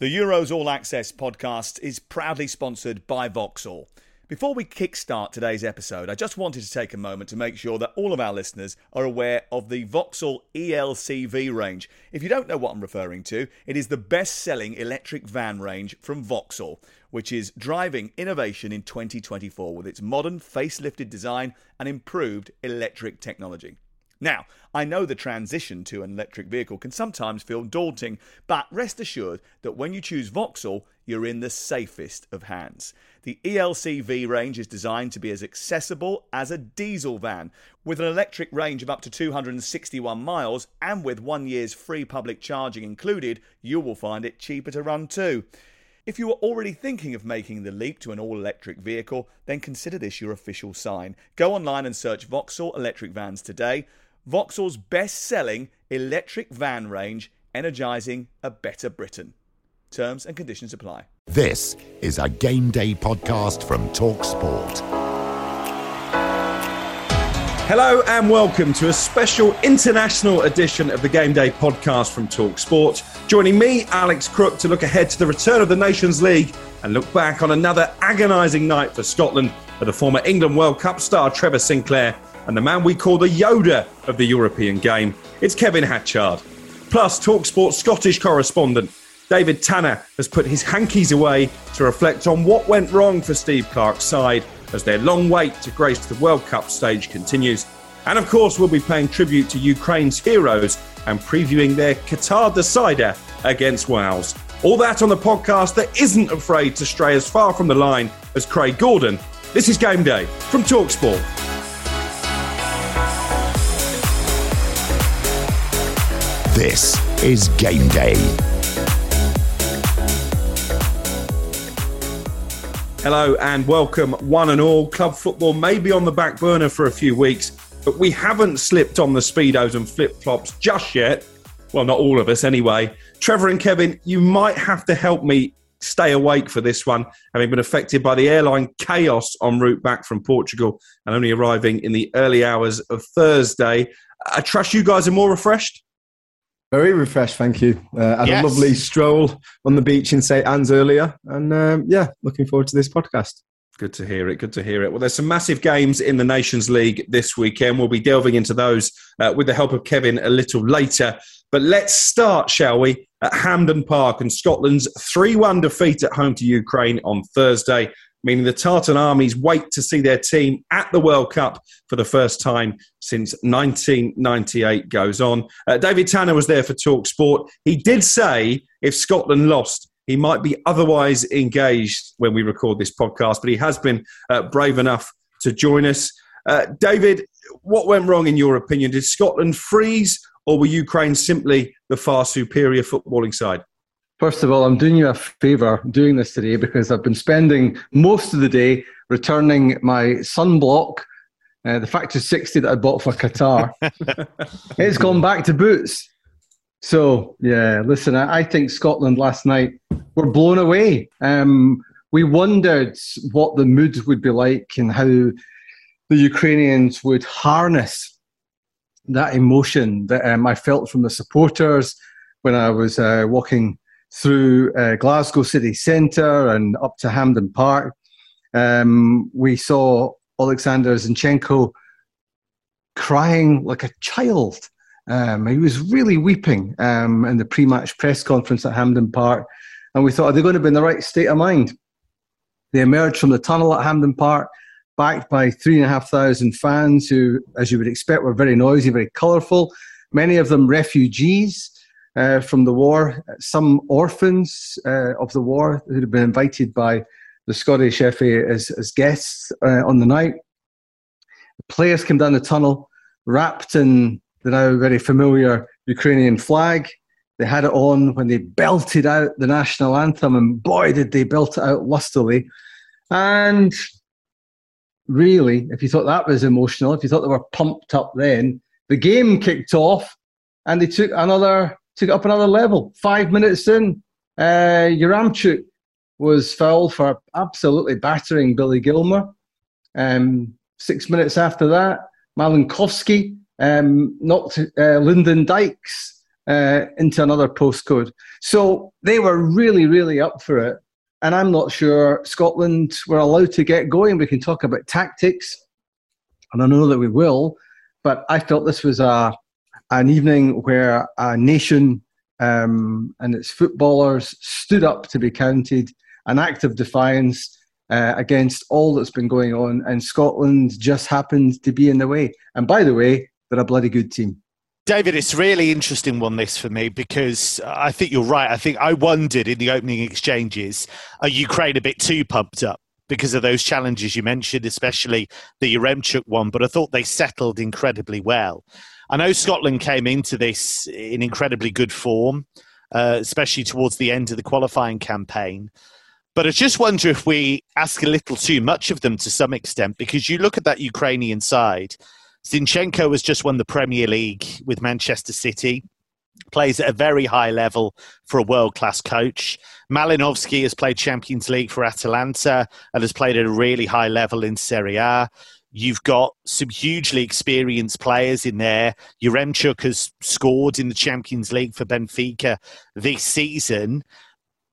The Euros All Access podcast is proudly sponsored by Vauxhall. Before we kickstart today's episode, I just wanted to take a moment to make sure that all of our listeners are aware of the Vauxhall ELCV range. If you don't know what I'm referring to, it is the best selling electric van range from Vauxhall, which is driving innovation in 2024 with its modern facelifted design and improved electric technology. Now, I know the transition to an electric vehicle can sometimes feel daunting, but rest assured that when you choose Vauxhall, you're in the safest of hands. The ELCV range is designed to be as accessible as a diesel van, with an electric range of up to 261 miles and with one year's free public charging included, you will find it cheaper to run too. If you are already thinking of making the leap to an all electric vehicle, then consider this your official sign. Go online and search Vauxhall electric vans today. Vauxhall's best selling electric van range, energising a better Britain. Terms and conditions apply. This is a game day podcast from Talksport. Hello and welcome to a special international edition of the Game Day podcast from Talksport. Joining me, Alex Crook, to look ahead to the return of the Nations League and look back on another agonising night for Scotland for the former England World Cup star Trevor Sinclair and the man we call the Yoda of the European game. It's Kevin Hatchard. Plus, Talksport Scottish correspondent David Tanner has put his hankies away to reflect on what went wrong for Steve Clarke's side as their long wait to grace the World Cup stage continues. And of course, we'll be paying tribute to Ukraine's heroes and previewing their Qatar decider against Wales. All that on the podcast that isn't afraid to stray as far from the line as Craig Gordon. This is Game Day from Talksport. This is Game Day. Hello and welcome, one and all. Club football may be on the back burner for a few weeks, but we haven't slipped on the Speedos and flip flops just yet. Well, not all of us anyway. Trevor and Kevin, you might have to help me stay awake for this one, having been affected by the airline chaos en route back from Portugal and only arriving in the early hours of Thursday. I trust you guys are more refreshed. Very refreshed, thank you. Uh, had Yes. a lovely stroll on the beach in St Anne's earlier, and um, yeah, looking forward to this podcast. Good to hear it. Good to hear it. Well, there's some massive games in the Nations League this weekend. We'll be delving into those uh, with the help of Kevin a little later. But let's start, shall we, at Hampden Park and Scotland's 3 1 defeat at home to Ukraine on Thursday, meaning the Tartan armies wait to see their team at the World Cup for the first time since 1998 goes on. Uh, David Tanner was there for Talk Sport. He did say if Scotland lost, he might be otherwise engaged when we record this podcast, but he has been uh, brave enough to join us. Uh, David, what went wrong in your opinion? Did Scotland freeze, or were Ukraine simply the far superior footballing side? First of all, I'm doing you a favour doing this today because I've been spending most of the day returning my sunblock, uh, the Factor 60 that I bought for Qatar. it's gone back to boots. So, yeah, listen, I, I think Scotland last night were blown away. Um, we wondered what the mood would be like and how the Ukrainians would harness that emotion that um, I felt from the supporters when I was uh, walking through uh, Glasgow city centre and up to Hampden Park. Um, we saw Alexander Zinchenko crying like a child. Um, he was really weeping um, in the pre-match press conference at Hampden Park, and we thought, are they going to be in the right state of mind? They emerged from the tunnel at Hampden Park, backed by three and a half thousand fans who, as you would expect, were very noisy, very colourful. Many of them refugees uh, from the war, some orphans uh, of the war who had been invited by the Scottish FA as, as guests uh, on the night. The players came down the tunnel wrapped in the now very familiar Ukrainian flag. They had it on when they belted out the national anthem, and boy, did they belt it out lustily. And really, if you thought that was emotional, if you thought they were pumped up then, the game kicked off and they took another took it up another level. Five minutes in, uh, was fouled for absolutely battering Billy Gilmour. Um, six minutes after that, Malinovsky um, knocked uh, Lyndon Dykes uh, into another postcode. So they were really, really up for it. And I'm not sure Scotland were allowed to get going. We can talk about tactics, and I know that we will. But I felt this was a an evening where a nation um, and its footballers stood up to be counted, an act of defiance uh, against all that's been going on, and Scotland just happened to be in the way. And by the way, they're a bloody good team. David, it's really interesting one this for me because I think you're right. I think I wondered in the opening exchanges, are Ukraine a bit too pumped up because of those challenges you mentioned, especially the Yaremchuk one? But I thought they settled incredibly well. I know Scotland came into this in incredibly good form, uh, especially towards the end of the qualifying campaign. But I just wonder if we ask a little too much of them to some extent, because you look at that Ukrainian side. Zinchenko has just won the Premier League with Manchester City, plays at a very high level for a world class coach. Malinovsky has played Champions League for Atalanta and has played at a really high level in Serie A. You've got some hugely experienced players in there. Yaremchuk has scored in the Champions League for Benfica this season.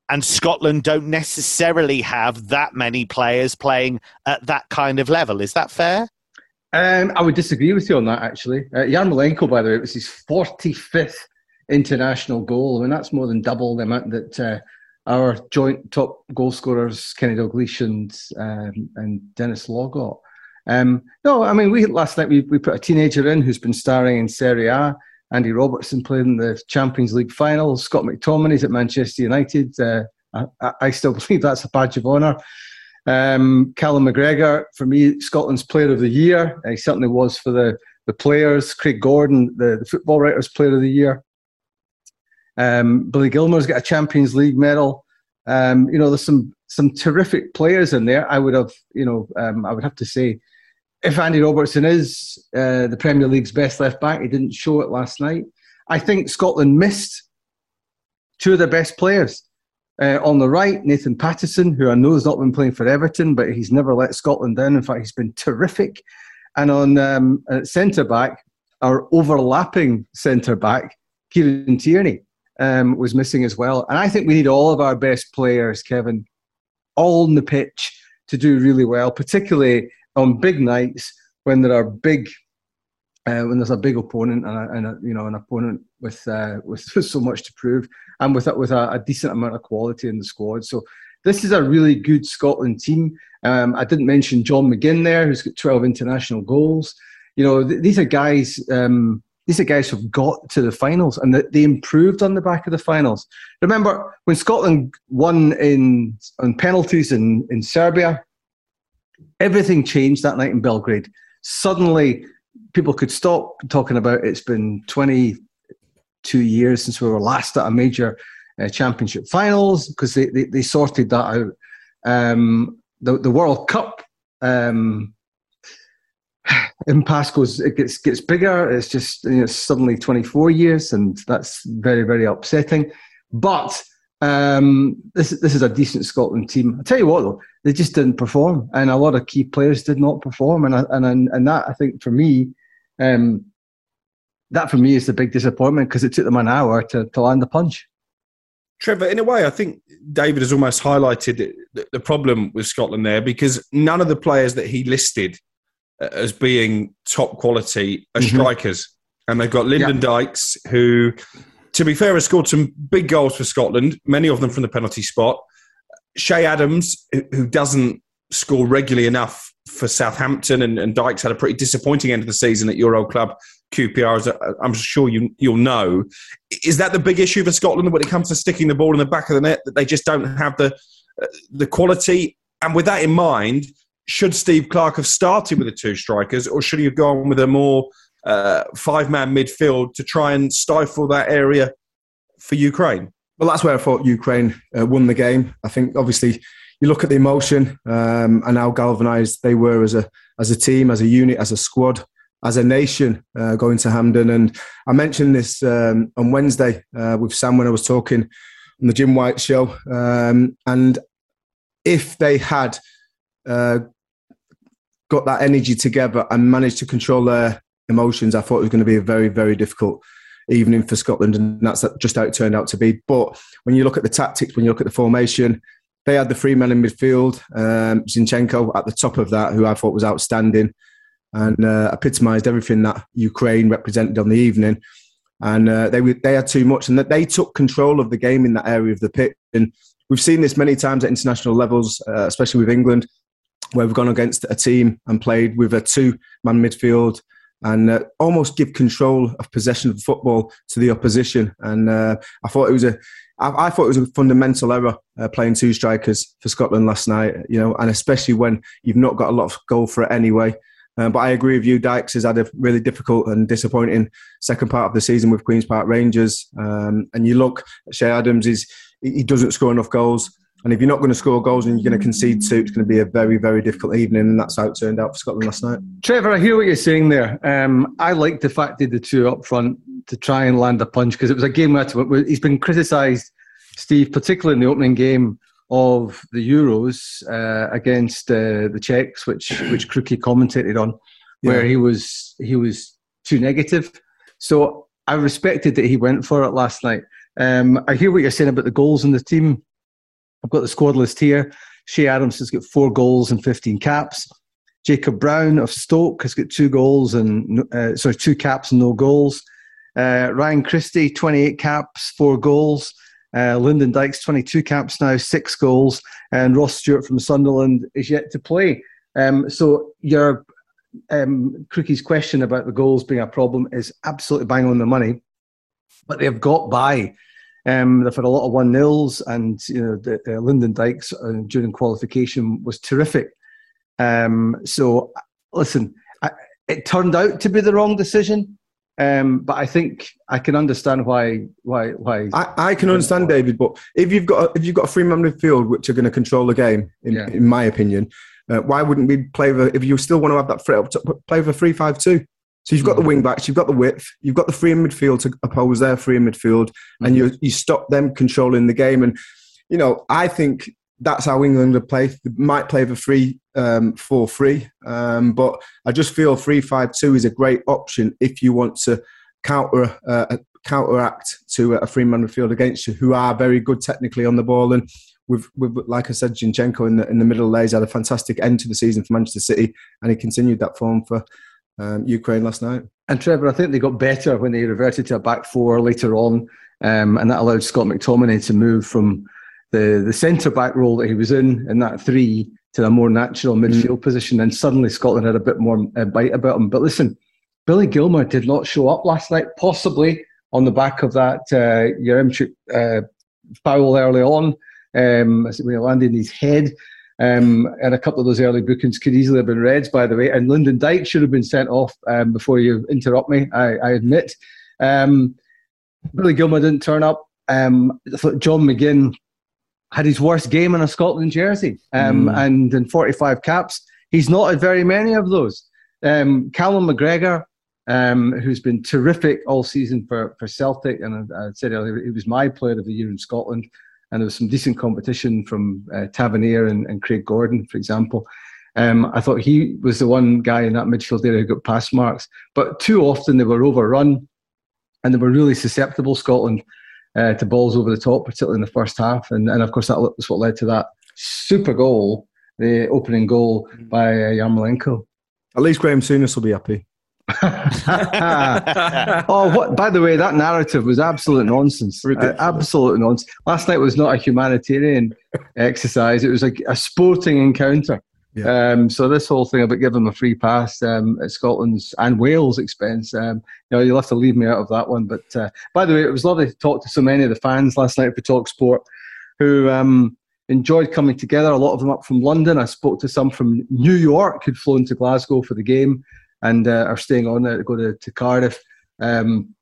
And Scotland don't necessarily have that many players playing at that kind of level. Is that fair? Um, I would disagree with you on that, actually. Uh, Yarmolenko, by the way, it was his 45th international goal. I mean, that's more than double the amount that uh, our joint top goal scorers, Kenny Dalglish and, um, and Denis Law got. Um, no, I mean, we last night we, we put a teenager in who's been starring in Serie A. Andy Robertson played in the Champions League final. Scott McTominay's at Manchester United. Uh, I, I, still believe that's a badge of honour. Um, Callum McGregor, for me, Scotland's Player of the Year. He certainly was for the, the players. Craig Gordon, the, the football writers Player of the Year. Um, Billy Gilmour's got a Champions League medal. Um, you know, there's some some terrific players in there. I would have, you know, um, I would have to say if Andy Robertson is uh, the Premier League's best left back, he didn't show it last night. I think Scotland missed two of their best players. Uh, on the right, Nathan Patterson, who I know has not been playing for Everton, but he's never let Scotland down. In fact, he's been terrific. And on um, centre back, our overlapping centre back, Kieran Tierney, um, was missing as well. And I think we need all of our best players, Kevin, all on the pitch to do really well, particularly on big nights when there are big uh, when there's a big opponent and, a, and a, you know an opponent with, uh, with so much to prove and with with a, a, decent amount of quality in the squad. So this is a really good Scotland team. Um, I didn't mention John McGinn there, who's got 12 international goals. You know th- these are guys. Um, these are guys who've got to the finals and they improved on the back of the finals. Remember when Scotland won in on penalties in, in Serbia, everything changed that night in Belgrade. Suddenly, people could stop talking about it's been 22 years since we were last at a major uh, championship finals because they, they, they, sorted that out. Um, the, the World Cup um, impasse goes it gets gets bigger. It's just you know, suddenly 24 years, and that's very very upsetting. But um, this this is a decent Scotland team. I tell you what though, they just didn't perform, and a lot of key players did not perform, and and and that I think for me, um, that for me is the big disappointment because it took them an hour to, to land the punch. Trevor, in a way, I think David has almost highlighted the, the problem with Scotland there because none of the players that he listed uh, as being top quality are mm-hmm. strikers, and they've got Lyndon yeah. Dykes who to be fair, has scored some big goals for Scotland, many of them from the penalty spot. Che Adams, who doesn't score regularly enough for Southampton, and, and Dykes had a pretty disappointing end of the season at your old club, QPR, as I'm sure you, you'll know. Is that the big issue for Scotland when it comes to sticking the ball in the back of the net, that they just don't have the, uh, the quality? And with that in mind, should Steve Clarke have started with the two strikers, or should he have gone with a more uh, five man midfield to try and stifle that area for Ukraine? Well, that's where I thought Ukraine uh, won the game. I think obviously you look at the emotion um, and how galvanised they were as a as a team, as a unit, as a squad, as a nation uh, going to Hampden. And I mentioned this um, on Wednesday uh, with Sam when I was talking on the Jim White show. Um, and if they had uh, got that energy together and managed to control their emotions, I thought it was going to be a very, very difficult evening for Scotland, and that's just how it turned out to be. But when you look at the tactics, when you look at the formation, they had the three men in midfield, um, Zinchenko at the top of that, who I thought was outstanding and uh, epitomised everything that Ukraine represented on the evening. And uh, they they had too much, and that they took control of the game in that area of the pitch. And we've seen this many times at international levels, uh, especially with England, where we've gone against a team and played with a two-man midfield and uh, almost give control of possession of football to the opposition. And uh, I thought it was a I, thought it was a fundamental error uh, playing two strikers for Scotland last night, you know, and especially when you've not got a lot of goal for it anyway. Uh, but I agree with you, Dykes has had a really difficult and disappointing second part of the season with Queen's Park Rangers. Um, and you look at Che Adams, he's, he doesn't score enough goals. And if you're not going to score goals and you're going to concede two, it's going to be a very, very difficult evening. And that's how it turned out for Scotland last night. Trevor, I hear what you're saying there. Um, I like the fact that the two up front to try and land a punch because it was a game where he's been criticised, Steve, particularly in the opening game of the Euros uh, against uh, the Czechs, which which Crookie commentated on, where yeah. he was he was too negative. So I respected that he went for it last night. Um, I hear what you're saying about the goals in the team. I've got the squad list here. Che Adams has got four goals and 15 caps. Jacob Brown of Stoke has got two goals and uh, sorry, two caps and no goals. Uh, Ryan Christie, 28 caps, four goals. Uh, Lyndon Dykes, 22 caps now, six goals. And Ross Stewart from Sunderland is yet to play. Um, so your um, Crookie's question about the goals being a problem is absolutely bang on the money. But they've got by. Um, they've had a lot of one nils, and you know the, the Lyndon Dykes uh, during qualification was terrific. Um, so listen, I, it turned out to be the wrong decision. Um, but I think I can understand why why why I, I can understand David. But if you've got a, if you've got a three man midfield which are going to control the game, in, yeah. in my opinion, uh, why wouldn't we play the if you still want to have that free, play with a three five two? So you've got the wing backs, you've got the width, you've got the free in midfield to oppose their free in midfield, and you you stop them controlling the game. And you know, I think that's how England would play. They might play the three um, four three, um, but I just feel three five two is a great option if you want to counter uh, counteract to a free man midfield against you, who are very good technically on the ball. And with, with like I said, Zinchenko in the in the middle lays had a fantastic end to the season for Manchester City, and he continued that form for um, Ukraine last night. And Trevor, I think they got better when they reverted to a back four later on, um, and that allowed Scott McTominay to move from the, the centre back role that he was in in that three to a more natural mm. midfield mm. position. And suddenly Scotland had a bit more uh, bite about him. But listen, Billy Gilmour did not show up last night, possibly on the back of that uh, Yaremchuk uh, foul early on um, when he landed in his head. Um, and a couple of those early bookings could easily have been Reds, by the way. And Lyndon Dyke should have been sent off um, before you interrupt me, I, I admit. Um, Billy Gilmour didn't turn up. Um, John McGinn had his worst game in a Scotland jersey, um, mm. and in 45 caps, he's not had very many of those. Um, Callum McGregor, um, who's been terrific all season for, for Celtic, and I, I, said earlier he was my player of the year in Scotland, and there was some decent competition from uh, Tavernier and, and, Craig Gordon, for example. Um, I thought he was the one guy in that midfield area who got pass marks, but too often they were overrun, and they were really susceptible. Scotland uh, to balls over the top, particularly in the first half. And, and of course, that was what led to that super goal, the opening goal by uh, Yarmolenko. At least Graham Souness will be happy. oh, what, by the way, that narrative was absolute nonsense. Uh, absolute nonsense. Last night was not a humanitarian exercise; it was a, a sporting encounter. Yeah. Um, so this whole thing about giving them a free pass um, at Scotland's and Wales' expense, um, you know, you'll have to leave me out of that one. But uh, by the way, it was lovely to talk to so many of the fans last night for Talk Sport, who um, enjoyed coming together. A lot of them up from London. I spoke to some from New York who'd flown to Glasgow for the game and uh, are staying on there to go to, to Cardiff. Um,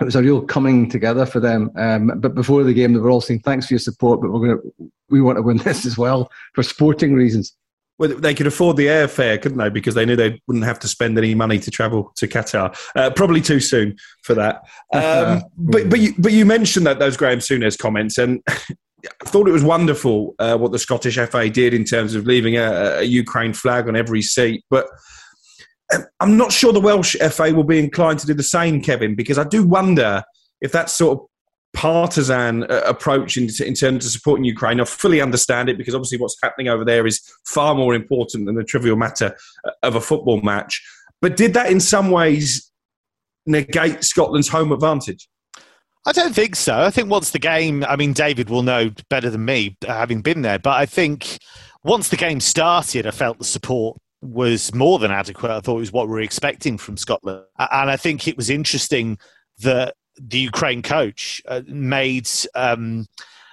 it was a real coming together for them. Um, but before the game, they were all saying, "Thanks for your support, but we're going to we want to win this as well for sporting reasons." Well, they could afford the airfare, couldn't they? Because they knew they wouldn't have to spend any money to travel to Qatar. Uh, probably too soon for that. Um, but but you, but you mentioned that those Graham Souness comments, and I thought it was wonderful uh, what the Scottish FA did in terms of leaving a, a Ukraine flag on every seat. But I'm not sure the Welsh FA will be inclined to do the same, Kevin, because I do wonder if that sort of partisan uh, approach in, in, terms of supporting Ukraine. I fully understand it because obviously what's happening over there is far more important than the trivial matter uh, of a football match. But did that in some ways negate Scotland's home advantage? I don't think so. I think once the game, I mean, David will know better than me, having been there, but I think once the game started, I felt the support was more than adequate. I thought it was what we were expecting from Scotland. And I think it was interesting that the Ukraine coach uh, made um,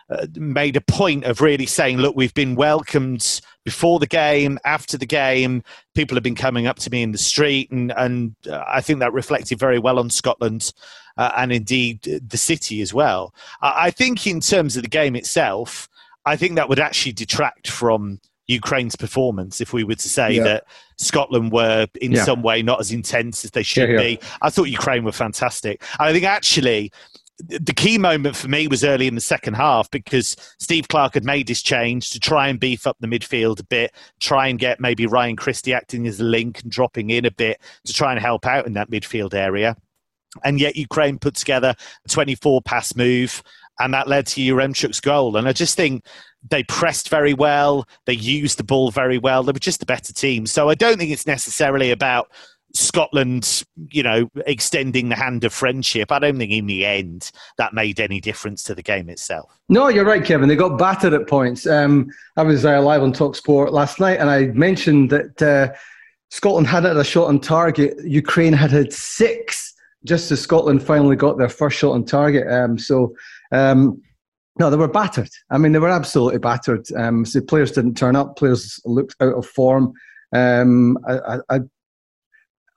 uh, made a point of really saying, "Look, we've been welcomed before the game, after the game. People have been coming up to me in the street, and and uh, I think that reflected very well on Scotland uh, and indeed the city as well. I think in terms of the game itself, I think that would actually detract from Ukraine's performance if we were to say yeah. that Scotland were in yeah. some way not as intense as they should yeah, be. I thought Ukraine were fantastic. I think actually the key moment for me was early in the second half because Steve Clarke had made this change to try and beef up the midfield a bit, try and get maybe Ryan Christie acting as a link and dropping in a bit to try and help out in that midfield area. And yet Ukraine put together a 24 pass move and that led to Yaremchuk's goal. And I just think they pressed very well. They used the ball very well. They were just a better team. So I don't think it's necessarily about Scotland, you know, extending the hand of friendship. I don't think in the end that made any difference to the game itself. No, you're right, Kevin. They got battered at points. Um, I was uh, live on Talk Sport last night, and I mentioned that uh, Scotland had had a shot on target. Ukraine had had six, just as Scotland finally got their first shot on target. Um, so um, no, they were battered. I mean, they were absolutely battered. Um, so players didn't turn up. Players looked out of form. Um, I, I,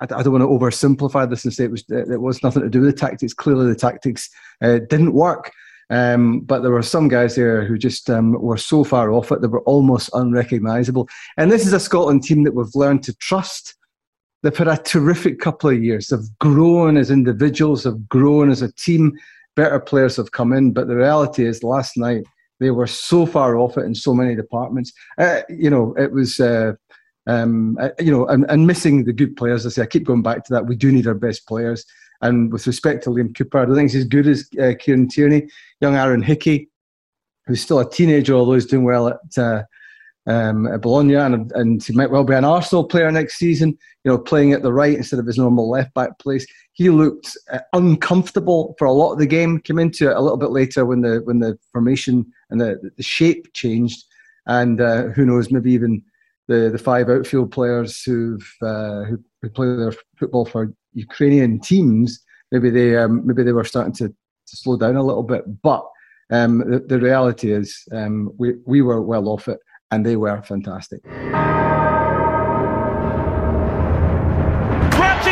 I, don't want to oversimplify this and say it was it was nothing to do with the tactics. Clearly, the tactics uh, didn't work. Um, but there were some guys there who just um, were so far off it they were almost unrecognisable. And this is a Scotland team that we've learned to trust. They've had a terrific couple of years. They've grown as individuals. They've grown as a team better players have come in, but the reality is last night they were so far off it in so many departments. Uh, you know, it was. Uh, um, uh, you know, and, and missing the good players. I say I keep going back to that. We do need our best players. And with respect to Liam Cooper, I don't think he's as good as uh, Kieran Tierney. Young Aaron Hickey, who's still a teenager, although he's doing well at uh, um, at Bologna, and, and he might well be an Arsenal player next season. You know, playing at the right instead of his normal left back place. He looked uh, uncomfortable for a lot of the game. Came into it a little bit later when the when the formation and the, the shape changed, and uh, who knows, maybe even the, the five outfield players who've uh, who, who play their football for Ukrainian teams. Maybe they um, maybe they were starting to, to slow down a little bit, but. Um, the, the, reality is, um, we, we were well off it and they were fantastic. Ramsey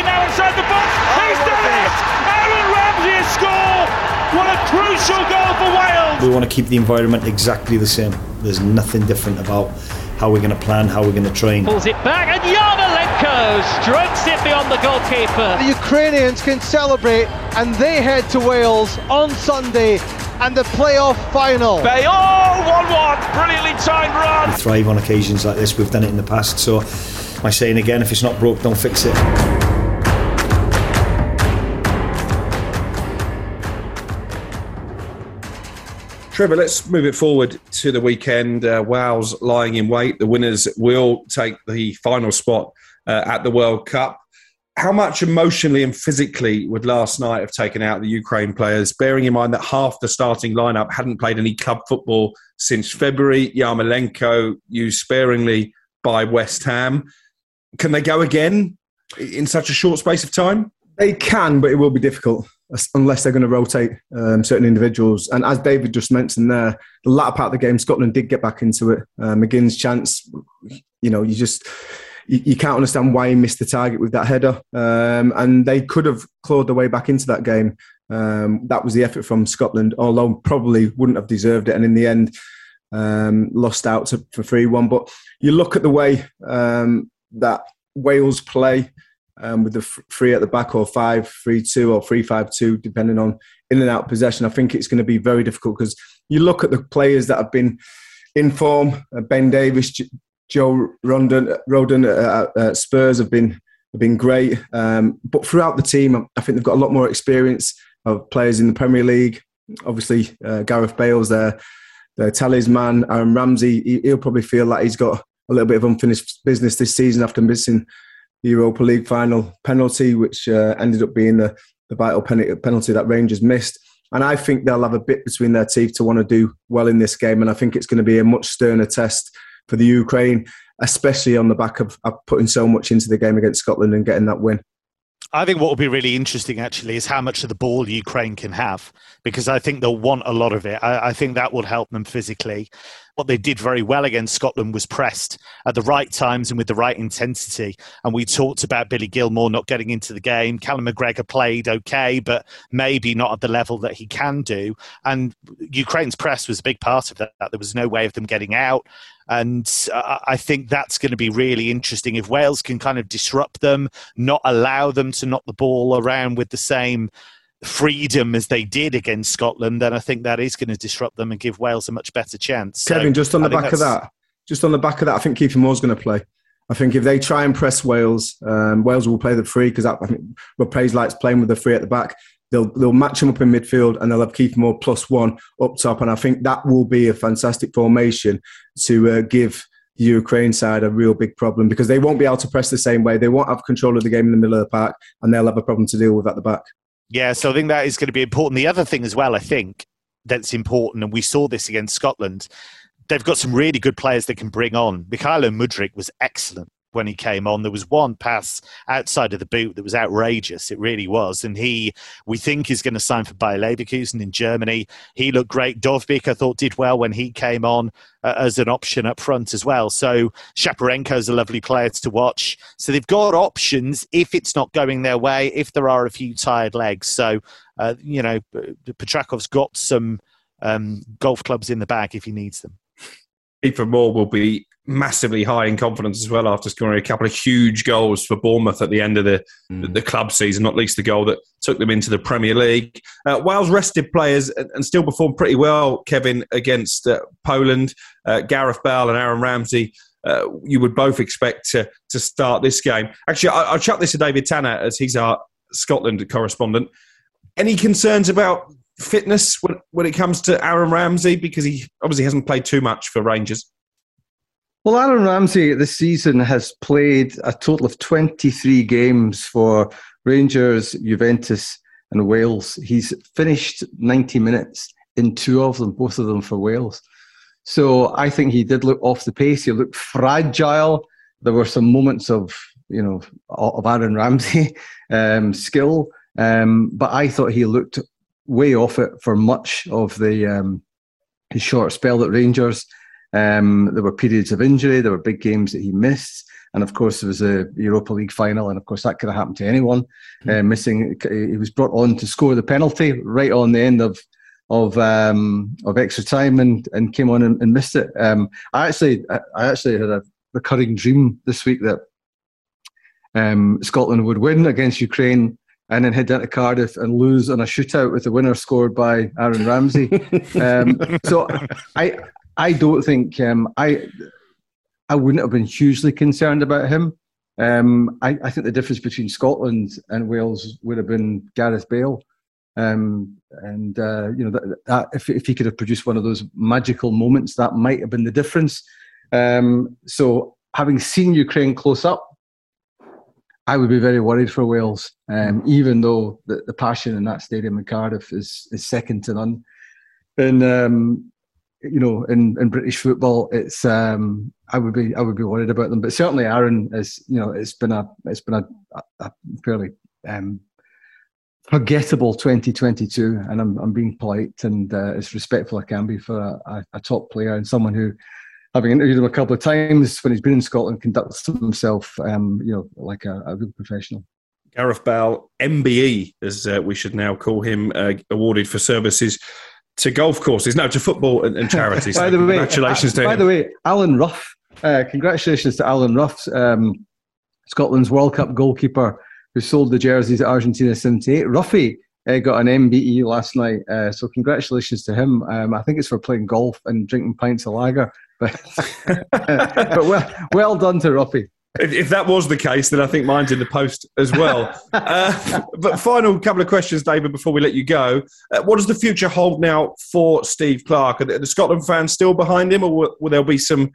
now inside the box. Oh, He's done it! Aaron Ramsey has scored! What a crucial goal for Wales! We want to keep the environment exactly the same. There's nothing different about how we're going to plan, how we're going to train. Pulls it back and Yarmolenko strikes it beyond the goalkeeper. The Ukrainians can celebrate and they head to Wales on Sunday and the playoff final. Bay, oh, 1 1, brilliantly timed run. We thrive on occasions like this, we've done it in the past. So, my saying again, if it's not broke, don't fix it. Trevor, let's move it forward to the weekend. Uh, Wales lying in wait. The winners will take the final spot uh, at the World Cup how much emotionally and physically would last night have taken out the Ukraine players, bearing in mind that half the starting lineup hadn't played any club football since February? Yarmolenko used sparingly by West Ham. Can they go again in such a short space of time? They can, but it will be difficult unless they're going to rotate um, certain individuals. And as David just mentioned there, the latter part of the game, Scotland did get back into it. Uh, McGinn's chance, you know, you just you, you, can't understand why he missed the target with that header. Um, and they could have clawed their way back into that game. Um, that was the effort from Scotland, although probably wouldn't have deserved it. And in the end, um, lost out to, for 3 1. But you look at the way um, that Wales play um, with the three at the back, or 5 3 2, or 3 5 2, depending on in and out possession. I think it's going to be very difficult because you look at the players that have been in form uh, Ben Davies, Joe Rodon, Rodon uh, uh, Spurs have been have been great. Um, but throughout the team, I think they've got a lot more experience of players in the Premier League. Obviously, uh, Gareth Bale's there, their talisman. Aaron Ramsey, he, will probably feel like he's got a little bit of unfinished business this season after missing the Europa League final penalty, which uh, ended up being the, the vital penalty that Rangers missed. And I think they'll have a bit between their teeth to want to do well in this game. And I think it's going to be a much sterner test for the Ukraine, especially on the back of, of putting so much into the game against Scotland and getting that win. I think what will be really interesting actually is how much of the ball Ukraine can have because I think they'll want a lot of it. I, I, think that will help them physically. What they did very well against Scotland was pressed at the right times and with the right intensity. And we talked about Billy Gilmour not getting into the game. Callum McGregor played okay, but maybe not at the level that he can do. And Ukraine's press was a big part of that. There was no way of them getting out. And I think that's going to be really interesting. If Wales can kind of disrupt them, not allow them to knock the ball around with the same freedom as they did against Scotland, then I think that is going to disrupt them and give Wales a much better chance. Kevin, so just on the back of that, just on the back of that, I think Kiefer Moore's going to play. I think if they try and press Wales, um, Wales will play the free because I think Rob Page likes playing with the free at the back. They'll they'll match him up in midfield and they'll have Kiefer Moore plus one up top, and I think that will be a fantastic formation to uh, give the Ukraine side a real big problem because they won't be able to press the same way. They won't have control of the game in the middle of the park, and they'll have a problem to deal with at the back. Yeah, so I think that is going to be important. The other thing as well, I think that's important, and we saw this against Scotland. They've got some really good players they can bring on. Mykhailo Mudryk was excellent when he came on. There was one pass outside of the boot that was outrageous. It really was. And he, we think, is going to sign for Bayer Leverkusen in Germany. He looked great. Dovbyk, I thought, did well when he came on uh, as an option up front as well. So is a lovely player to watch. So they've got options if it's not going their way, if there are a few tired legs. So, uh, you know, Petrakov's got some um, golf clubs in the bag if he needs them. Kiefer Moore will be massively high in confidence as well after scoring a couple of huge goals for Bournemouth at the end of the, mm. the club season, not least the goal that took them into the Premier League. Uh, Wales rested players and still performed pretty well, Kevin, against uh, Poland. Uh, Gareth Bale and Aaron Ramsey. Uh, you would both expect to, to start this game. Actually, I, will chuck this to David Tanner as he's our Scotland correspondent. Any concerns about fitness when, when it comes to Aaron Ramsey because he obviously hasn't played too much for Rangers? Well, Aaron Ramsey this season has played a total of 23 games for Rangers, Juventus, and Wales. He's finished 90 minutes in two of them, both of them for Wales. So I think he did look off the pace. He looked fragile. There were some moments of, you know, of Aaron Ramsey um, skill, um, but I thought he looked way off it for much of the um, his short spell at Rangers. Um, there were periods of injury. There were big games that he missed. And of course, there was a Europa League final, and of course, that could have happened to anyone. Mm. Uh, missing, he was brought on to score the penalty right on the end of of um, of extra time, and and came on and, and missed it. Um, I actually, I actually had a recurring dream this week that um, Scotland would win against Ukraine and then head down to Cardiff and lose on a shootout with the winner scored by Aaron Ramsey. um, so I I don't think um, I I wouldn't have been hugely concerned about him. Um, I, I, think the difference between Scotland and Wales would have been Gareth Bale. Um, and uh, you know that, that, if if he could have produced one of those magical moments, that might have been the difference. Um, so, having seen Ukraine close up, I would be very worried for Wales, um, even though the, the passion in that stadium in Cardiff is is second to none. And um, you know, in, in British football, it's um, I would be I would be worried about them. But certainly, Aaron is you know it's been a it's been a, a fairly um, forgettable 2022, and I'm I'm being polite and uh, as respectful I can be for a, a, top player and someone who, having interviewed him a couple of times when he's been in Scotland, conducts himself um, you know like a, a real professional. Gareth Bale, MBE, as uh, we should now call him, uh, awarded for services to golf courses, no, to football and, and charities. by the way, congratulations uh, to by him. the way, Alan Rough. Uh, congratulations to Alan Rough, um, Scotland's World Cup goalkeeper who sold the jerseys at Argentina '78. Ruffy uh, got an MBE last night, uh, so congratulations to him. Um, I think it's for playing golf and drinking pints of lager, but but well, well done to Ruffy. If, if that was the case, then I think mine's in the post as well. uh, but final couple of questions, David, before we let you go. Uh, what does the future hold now for Steve Clarke? Are the, Scotland fans still behind him, or will, will there be some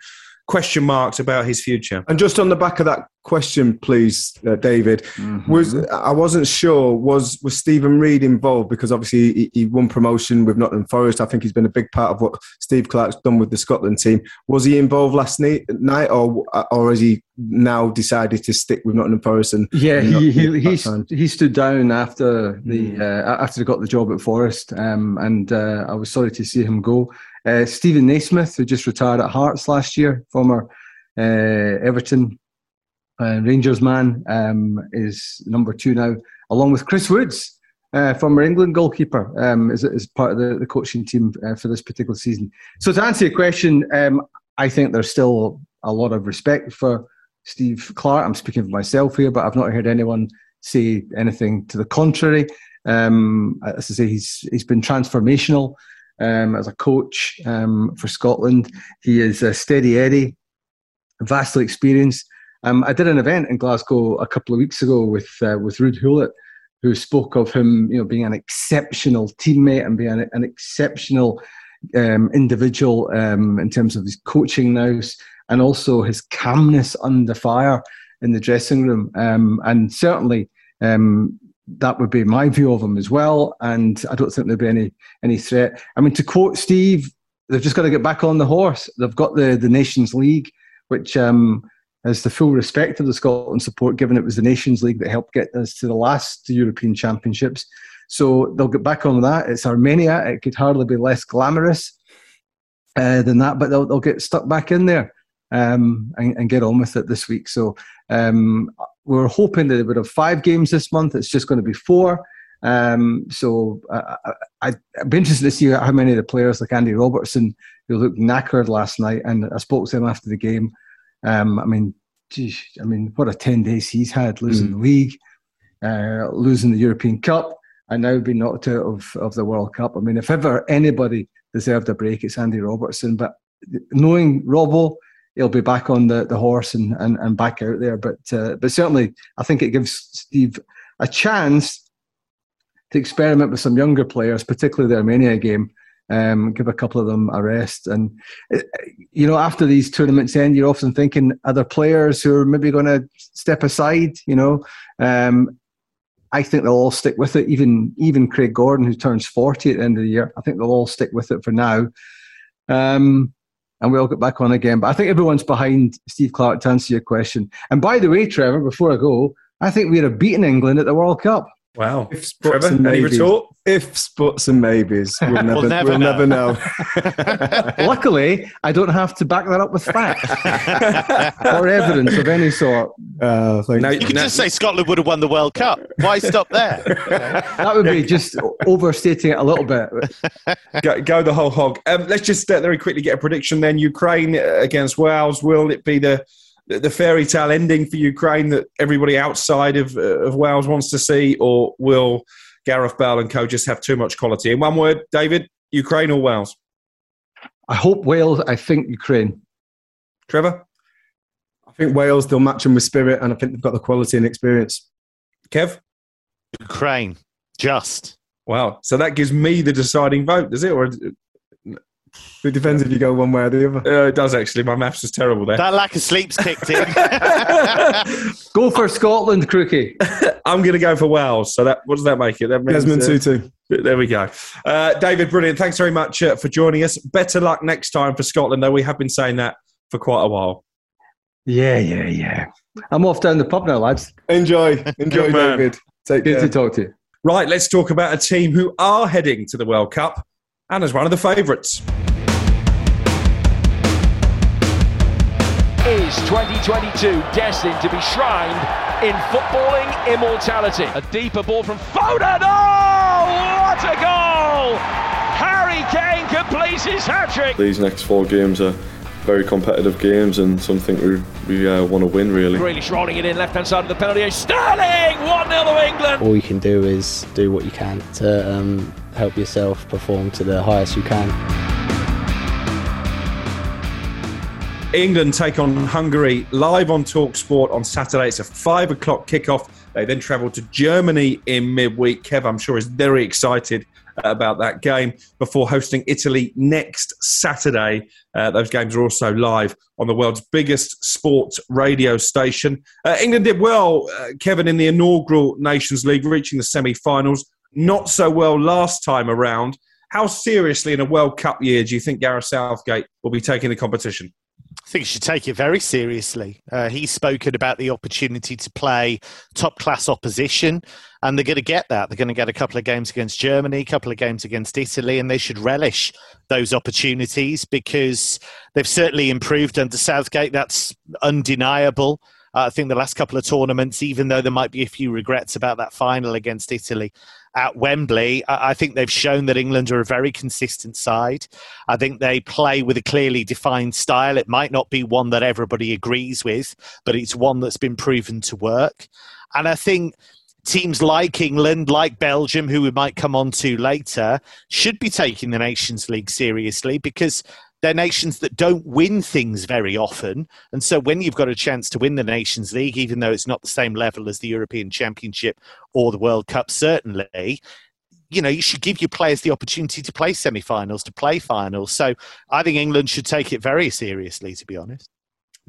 question marks about his future? And just on the back of that question, please, uh, David, Mm-hmm. was I wasn't sure was was Steven Reid involved because obviously he, he won promotion with Nottingham Forest. I think he's been a big part of what Steve Clarke's done with the Scotland team. Was he involved last night, night or or has he now decided to stick with Nottingham Forest? And Yeah, and he he he, he stood down after the uh, after he got the job at Forest, um, and uh, I was sorry to see him go. Uh, Steven Naismith, who just retired at Hearts last year, former uh, Everton uh, Rangers man, um, is number two now, along with Chris Woods, uh, former England goalkeeper, um, is, is part of the, the coaching team uh, for this particular season. So to answer your question, um, I think there's still a lot of respect for Steve Clarke. I'm speaking for myself here, but I've not heard anyone say anything to the contrary. Um, as I say, he's he's been transformational um, as a coach um, for Scotland. He is a steady Eddie, vastly experienced. Um, I did an event in Glasgow a couple of weeks ago with uh, with Ruud Hulett, who spoke of him, you know, being an exceptional teammate and being an, an exceptional um, individual um, in terms of his coaching nous and also his calmness under fire in the dressing room. Um, and certainly um, that would be my view of them as well. And I don't think there'd be any any threat. I mean, to quote Steve, they've just got to get back on the horse. They've got the the Nations League, which um, has the full respect of the Scotland support, given it was the Nations League that helped get us to the last European Championships. So they'll get back on that. It's Armenia. It could hardly be less glamorous uh, than that, but they'll, they'll get stuck back in there um, and, and get on with it this week. So um, we're hoping that they would have five games this month. It's just going to be four. Um, so uh, I, I'd be interested to see how many of the players, like Andy Robertson, who looked knackered last night, and I spoke to him after the game. Um, I mean, geez, I mean, what a ten days he's had losing the league, uh, losing the European Cup, and now being knocked out of, of the World Cup. I mean, if ever anybody deserved a break, it's Andy Robertson. But knowing Robbo, he'll be back on the, the horse and, and, and back out there. But uh, but certainly, I think it gives Steve a chance to experiment with some younger players, particularly the Armenia game. Um, give a couple of them a rest, and uh, you know, after these tournaments end, you're often thinking other players who are maybe going to step aside. You know, um, I think they'll all stick with it. Even even Craig Gordon, who turns forty at the end of the year, I think they'll all stick with it for now. Um, and we'll get back on again. But I think everyone's behind Steve Clarke to answer your question. And by the way, Trevor, before I go, I think we'd have beaten England at the World Cup. Wow. If Trevor, spots any retort? If spots and maybes, we'll never, We'll never we'll know. never know. Luckily, I don't have to back that up with facts or evidence of any sort. Uh. Now, You could now- just say Scotland would have won the World Cup. Why stop there? That would be just overstating it a little bit. go, go the whole hog. Um, let's just uh, very quickly get a prediction then. Ukraine uh, against Wales. Will it be the the fairy tale ending for Ukraine that everybody outside of, uh, of Wales wants to see, or will Gareth Bale and co just have too much quality? In one word, David, Ukraine or Wales? I hope Wales, I think Ukraine. Trevor, I think Wales, they'll match them with spirit, and I think they've got the quality and experience. Kev. Ukraine. Just. Wow. So that gives me the deciding vote, does it? Or It depends if you go one way or the other. uh, it does actually. My maths was terrible there. That lack of sleep's kicked in. Go for Scotland, Crookie. I'm going to go for Wales. So that what does that make it? That means, Desmond uh, Tutu. There we go. Uh, David, brilliant. Thanks very much uh, for joining us. Better luck next time for Scotland, though. We have been saying that for quite a while. Yeah, yeah, yeah. I'm off down the pub now, lads. Enjoy. Enjoy, Good. David. Take Good care. to talk to you. Right, let's talk about a team who are heading to the World Cup and as one of the favourites. Is 2022 destined to be shrined in footballing immortality? A deeper ball from Foden. Oh, what a goal! Harry Kane completes his hat trick. These next four games are very competitive games and something we, we uh, want to win really. Grealish rolling it in left hand side of the penalty area. Sterling 1 0 to England. All you can do is do what you can to um, help yourself perform to the highest you can. England take on Hungary live on Talk Sport on Saturday. It's a five o'clock kickoff. They then travel to Germany in midweek. Kev, I'm sure, is very excited about that game before hosting Italy next Saturday. Uh, those games are also live on the world's biggest sports radio station. Uh, England did well, uh, Kevin, in the inaugural Nations League, reaching the semi finals. Not so well last time around. How seriously in a World Cup year do you think Gareth Southgate will be taking the competition? I think you should take it very seriously. Uh, he's spoken about the opportunity to play top class opposition, and they're going to get that. They're going to get a couple of games against Germany, a couple of games against Italy, and they should relish those opportunities because they've certainly improved under Southgate. That's undeniable. Uh, I think the last couple of tournaments, even though there might be a few regrets about that final against Italy, at Wembley, I think they've shown that England are a very consistent side. I think they play with a clearly defined style. It might not be one that everybody agrees with, but it's one that's been proven to work. And I think teams like England, like Belgium, who we might come on to later, should be taking the Nations League seriously because they're nations that don't win things very often. And so when you've got a chance to win the Nations League, even though it's not the same level as the European Championship or the World Cup, certainly, you know, you should give your players the opportunity to play semi finals, to play finals. So I think England should take it very seriously, to be honest.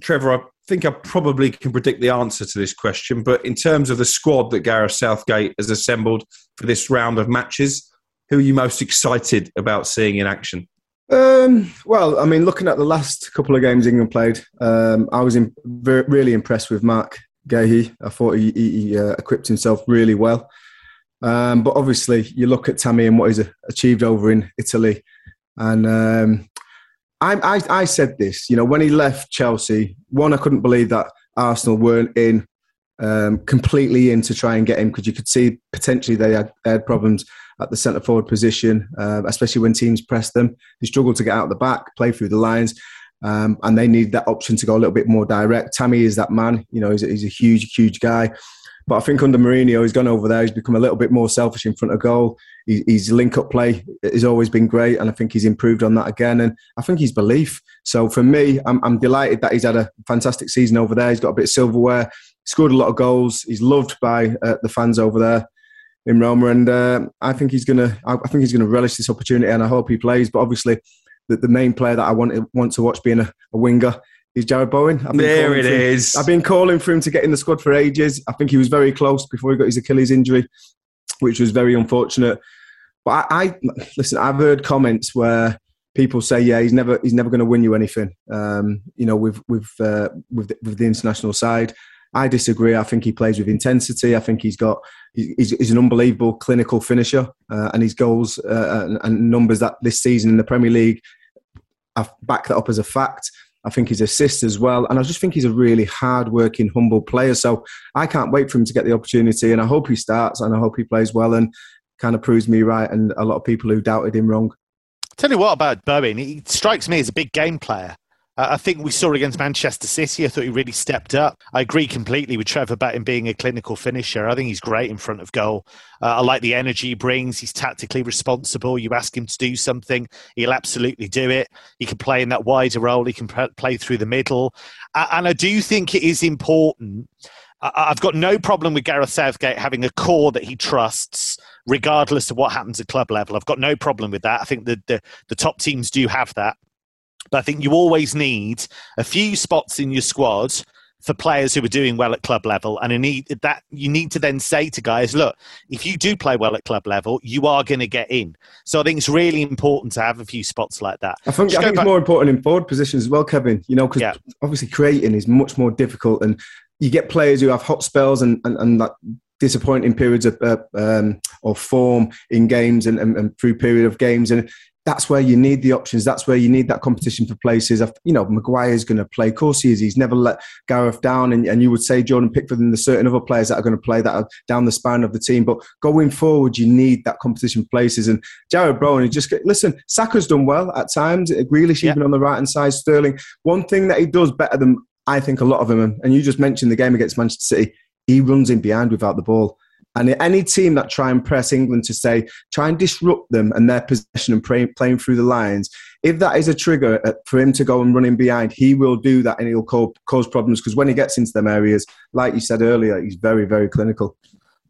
Trevor, I think I probably can predict the answer to this question, but in terms of the squad that Gareth Southgate has assembled for this round of matches, who are you most excited about seeing in action? Um, well, I mean, looking at the last couple of games England played, um, I was in, really impressed with Mark Guéhi. I thought he, he uh, equipped himself really well. Um, but obviously, you look at Tammy and what he's achieved over in Italy. And um, I, I, I, said this, you know, when he left Chelsea, one, I couldn't believe that Arsenal weren't in um, completely in to try and get him because you could see potentially they had, they had problems at the centre forward position, uh, especially when teams press them. They struggle to get out the back, play through the lines, um, and they need that option to go a little bit more direct. Tammy is that man. You know, he's, he's a huge, huge guy. But I think under Mourinho, he's gone over there. He's become a little bit more selfish in front of goal. His link-up play has always been great, and I think he's improved on that again. And I think his belief. So for me, I'm, I'm delighted that he's had a fantastic season over there. He's got a bit of silverware, scored a lot of goals. He's loved by uh, the fans over there in Roma, and uh, I think he's gonna. I think he's gonna relish this opportunity, and I hope he plays. But obviously, the, the main player that I want want to watch being a, a winger is Jarrod Bowen. I've there it is. I've been calling for him to get in the squad for ages. I think he was very close before he got his Achilles injury, which was very unfortunate. But I, I listen. I've heard comments where people say, "Yeah, he's never he's never going to win you anything." Um, you know, with with uh, with, the, with the international side. I disagree. I think he plays with intensity. I think he's got he's, he's an unbelievable clinical finisher, uh, and his goals uh, and, and, numbers that this season in the Premier League, I back that up as a fact. I think his assists as well, and I just think he's a really hard-working, humble player. So I can't wait for him to get the opportunity, and I hope he starts, and I hope he plays well, and kind of proves me right, and a lot of people who doubted him wrong. Tell you what about Bowen, he strikes me as a big game player. Uh, I think we saw against Manchester City. I thought he really stepped up. I agree completely with Trevor about him being a clinical finisher. I think he's great in front of goal. Uh, I like the energy he brings. He's tactically responsible. You ask him to do something, he'll absolutely do it. He can play in that wider role. He can play through the middle. Uh, and I do think it is important. I've got no problem with Gareth Southgate having a core that he trusts, regardless of what happens at club level. I've got no problem with that. I think the, the, the top teams do have that. But I think you always need a few spots in your squad for players who are doing well at club level, and you need that you need to then say to guys, look, if you do play well at club level, you are going to get in. So I think it's really important to have a few spots like that. I think, I think it's more important in forward positions as well, Kevin. You know, because yeah. obviously creating is much more difficult, and you get players who have hot spells and and, and that disappointing periods of uh, um, of form in games and, and, and through period of games and that's where you need the options. That's where you need that competition for places. You know, Maguire's going to play. Of course he is. He's never let Gareth down. And, and you would say Jordan Pickford and the certain other players that are going to play that are down the spine of the team. But going forward, you need that competition for places. And Jarrod Bowen, he just listen. Saka's done well at times. Grealish even on the right hand side. Sterling. One thing that he does better than I think a lot of them. And you just mentioned the game against Manchester City. He runs in behind without the ball. And any team that try and press England to say, try and disrupt them and their possession and play, playing through the lines, if that is a trigger uh, for him to go and run in behind, he will do that and he'll cause problems because when he gets into them areas, like you said earlier, he's very, very clinical.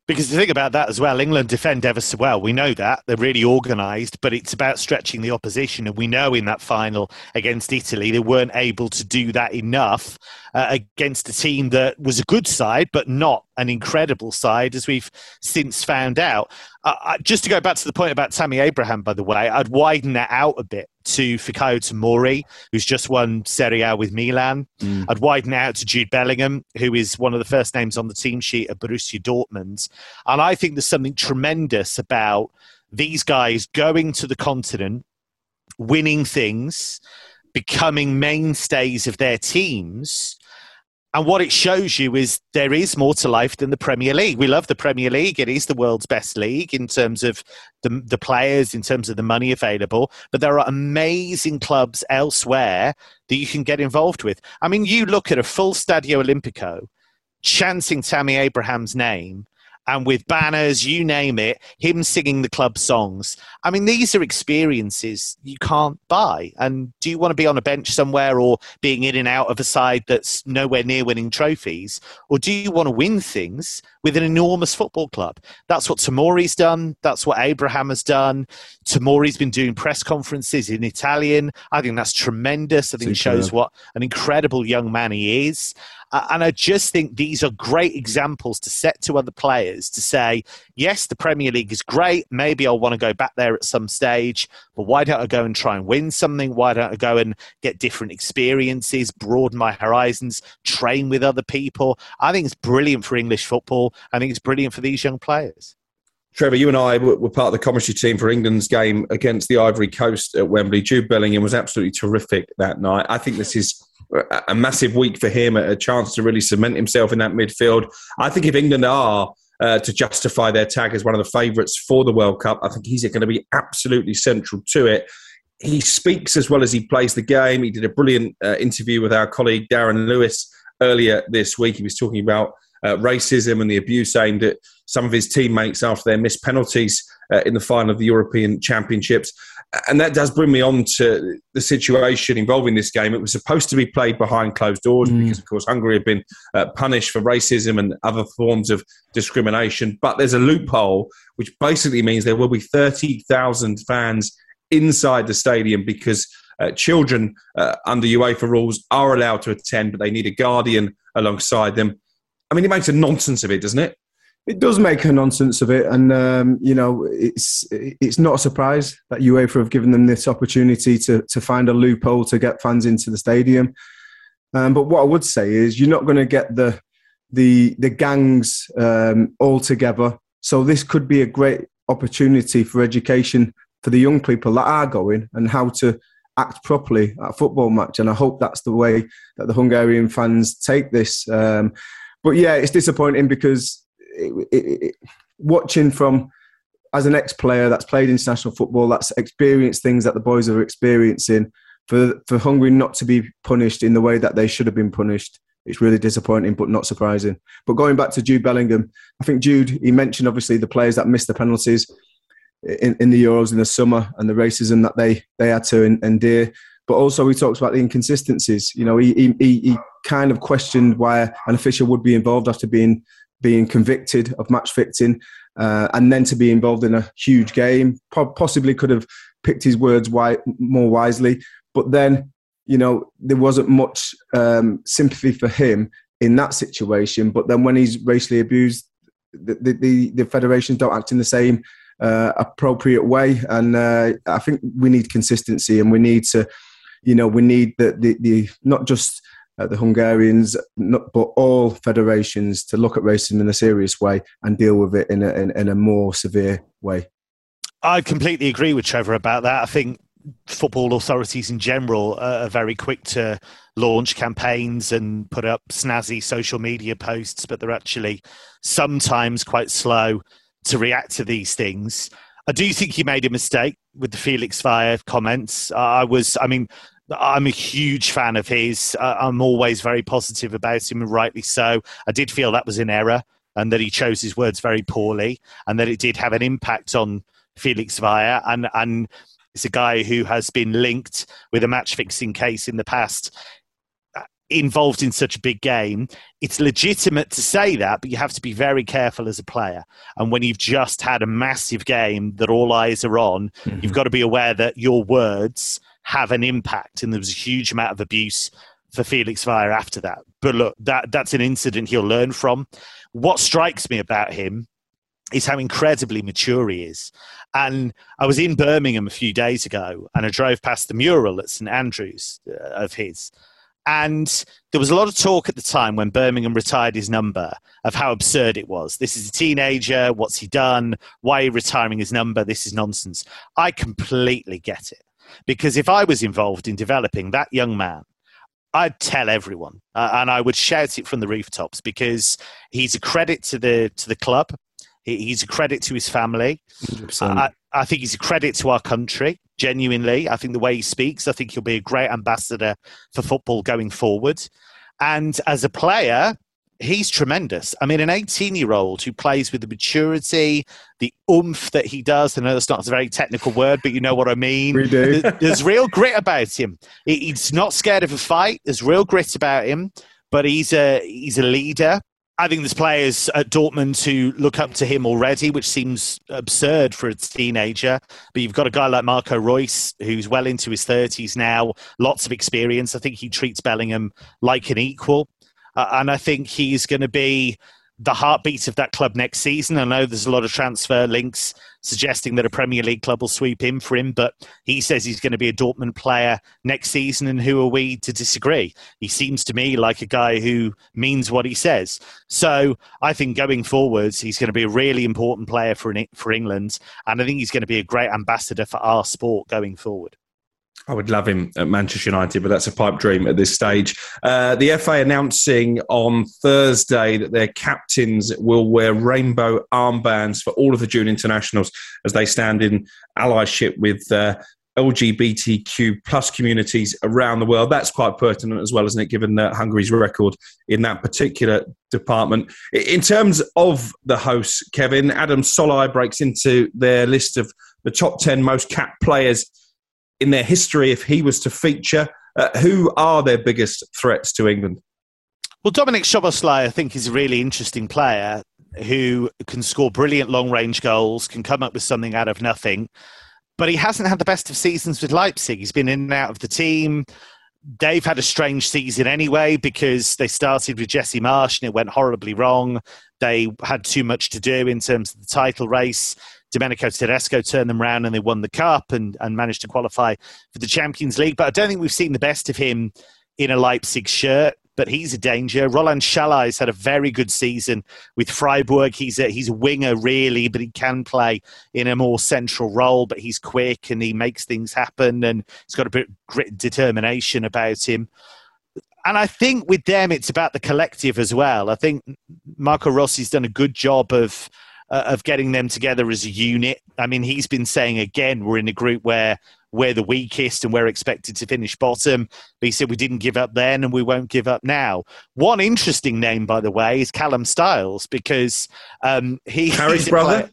Because the thing about that as well, England defend ever so well. We know that. They're really organised, but it's about stretching the opposition. And we know in that final against Italy, they weren't able to do that enough uh, against a team that was a good side, but not an incredible side, as we've since found out. Uh, just to go back to the point about Tammy Abraham, by the way, I'd widen that out a bit to Fikayo Tomori, who's just won Serie A with Milan. Mm. I'd widen out to Jude Bellingham, who is one of the first names on the team sheet of Borussia Dortmund. And I think there's something tremendous about these guys going to the continent, winning things, becoming mainstays of their teams and what it shows you is there is more to life than the Premier League. We love the Premier League. It is the world's best league in terms of the, the players, in terms of the money available. But there are amazing clubs elsewhere that you can get involved with. I mean, you look at a full Stadio Olimpico chanting Tammy Abraham's name and with banners, you name it, him singing the club songs. I mean, these are experiences you can't buy. And do you want to be on a bench somewhere or being in and out of a side that's nowhere near winning trophies? Or do you want to win things with an enormous football club? That's what Tomori's done. That's what Abraham has done. Tomori's been doing press conferences in Italian. I think that's tremendous. I think it shows what an incredible young man he is. Uh, and I just think these are great examples to set to other players to say, yes, the Premier League is great. Maybe I'll want to go back there at some stage, but why don't I go and try and win something? Why don't I go and get different experiences, broaden my horizons, train with other people? I think it's brilliant for English football. I think it's brilliant for these young players. Trevor, you and I were part of the commentary team for England's game against the Ivory Coast at Wembley. Jude Bellingham was absolutely terrific that night. I think this is a massive week for him, a chance to really cement himself in that midfield. I think if England are uh, to justify their tag as one of the favourites for the World Cup, I think he's going to be absolutely central to it. He speaks as well as he plays the game. He did a brilliant uh, interview with our colleague Darren Lewis earlier this week. He was talking about uh, racism and the abuse aimed at some of his teammates after their missed penalties uh, in the final of the European Championships and that does bring me on to the situation involving this game. It was supposed to be played behind closed doors mm. because, of course, Hungary had been uh, punished for racism and other forms of discrimination. But there's a loophole, which basically means there will be 30,000 fans inside the stadium because uh, children uh, under UEFA rules are allowed to attend, but they need a guardian alongside them. I mean, it makes a nonsense of it, doesn't it? It does make a nonsense of it, and um, you know it's it's not a surprise that UEFA have given them this opportunity to to find a loophole to get fans into the stadium. Um, but what I would say is you're not going to get the the the gangs um, all together. So this could be a great opportunity for education for the young people that are going and how to act properly at a football match. And I hope that's the way that the Hungarian fans take this. Um, but yeah, it's disappointing because it, it, watching from as an ex-player that's played international football, that's experienced things that the boys are experiencing. For for Hungary not to be punished in the way that they should have been punished, it's really disappointing, but not surprising. But going back to Jude Bellingham, I think Jude he mentioned obviously the players that missed the penalties in, in the Euros in the summer and the racism that they they had to endure. But also he talks about the inconsistencies. You know, he he, he kind of questioned why an official would be involved after being being convicted of match fixing, uh, and then to be involved in a huge game. Possibly could have picked his words wi- more wisely, but then you know there wasn't much um, sympathy for him in that situation. But then when he's racially abused, the the, the federations don't act in the same uh, appropriate way, and uh, I think we need consistency, and we need to, you know, we need the the, the not just uh, the Hungarians, not, but all federations to look at racism in a serious way and deal with it in a, in, in a more severe way. I completely agree with Trevor about that. I think football authorities in general are very quick to launch campaigns and put up snazzy social media posts, but they're actually sometimes quite slow to react to these things. I do think he made a mistake with the Felix Zwayer comments. I was, I mean, I'm a huge fan of his. I'm always very positive about him, and rightly so. I did feel that was an error and that he chose his words very poorly and that it did have an impact on Felix Zwayer. And, and it's a guy who has been linked with a match fixing case in the past uh, involved in such a big game, it's legitimate to say that, but you have to be very careful as a player. And when you've just had a massive game that all eyes are on, mm-hmm. you've got to be aware that your words have an impact. And there was a huge amount of abuse for Felix Zwayer after that. But look, that that's an incident he'll learn from. What strikes me about him is how incredibly mature he is. And I was in Birmingham a few days ago and I drove past the mural at St Andrews uh, of his. And there was a lot of talk at the time when Birmingham retired his number of how absurd it was. This is a teenager. What's he done? Why are you retiring his number? This is nonsense. I completely get it. Because if I was involved in developing that young man, I'd tell everyone, uh, and I would shout it from the rooftops because he's a credit to the to the club. He's a credit to his family. I, I, think he's a credit to our country. Genuinely, I think the way he speaks, I think he'll be a great ambassador for football going forward. And as a player, he's tremendous. I mean, an 18 year old who plays with the maturity, the oomph that he does. I know that's not a very technical word, but you know what I mean. We do. There's real grit about him. He's not scared of a fight. There's real grit about him, but he's a he's a leader. I think there's players at Dortmund who look up to him already, which seems absurd for a teenager. But you've got a guy like Marco Reus, who's well into his 30s now, lots of experience. I think he treats Bellingham like an equal. Uh, and I think he's going to be the heartbeat of that club next season. I know there's a lot of transfer links suggesting that a Premier League club will sweep in for him, but he says he's going to be a Dortmund player next season, and who are we to disagree? He seems to me like a guy who means what he says. So I think going forwards, he's going to be a really important player for, for England, and I think he's going to be a great ambassador for our sport going forward. I would love him at Manchester United, but that's a pipe dream at this stage. Uh, the FA announcing on Thursday that their captains will wear rainbow armbands for all of the June internationals as they stand in allyship with uh, LGBTQ plus communities around the world. That's quite pertinent as well, isn't it, given uh, Hungary's record in that particular department. In terms of the hosts, Kevin, Adam Szalai breaks into their list of the top 10 most capped players in their history if he was to feature? Uh, who are their biggest threats to England? Well, Dominic Szoboszlai, I think, is a really interesting player who can score brilliant long range goals, can come up with something out of nothing. But he hasn't had the best of seasons with Leipzig. He's been in and out of the team. They've had a strange season anyway because they started with Jesse Marsch and it went horribly wrong. They had too much to do in terms of the title race. Domenico Tedesco turned them around and they won the cup and, and managed to qualify for the Champions League. But I don't think we've seen the best of him in a Leipzig shirt. But he's a danger. Roland Sallai's had a very good season with Freiburg. He's a he's a winger really, but he can play in a more central role. But he's quick and he makes things happen, and he's got a bit of grit and determination about him and I think with them, it's about the collective as well. I think Marco Rossi's done a good job of uh, of getting them together as a unit. I mean, he's been saying again, we're in a group where we're the weakest and we're expected to finish bottom. But he said we didn't give up then and we won't give up now. One interesting name, by the way, is Callum Styles because um, he Harry's brother.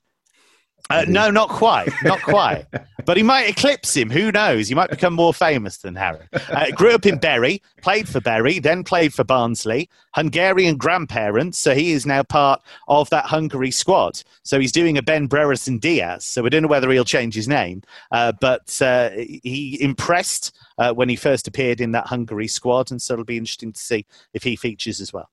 Uh, no, not quite, not quite. but he might eclipse him. Who knows? He might become more famous than Harry. Uh, grew up in Bury, played for Bury, then played for Barnsley. Hungarian grandparents, so he is now part of that Hungary squad. So he's doing a Ben Brereton Diaz. So we don't know whether he'll change his name, uh, but uh, he impressed uh, when he first appeared in that Hungary squad, and so it'll be interesting to see if he features as well.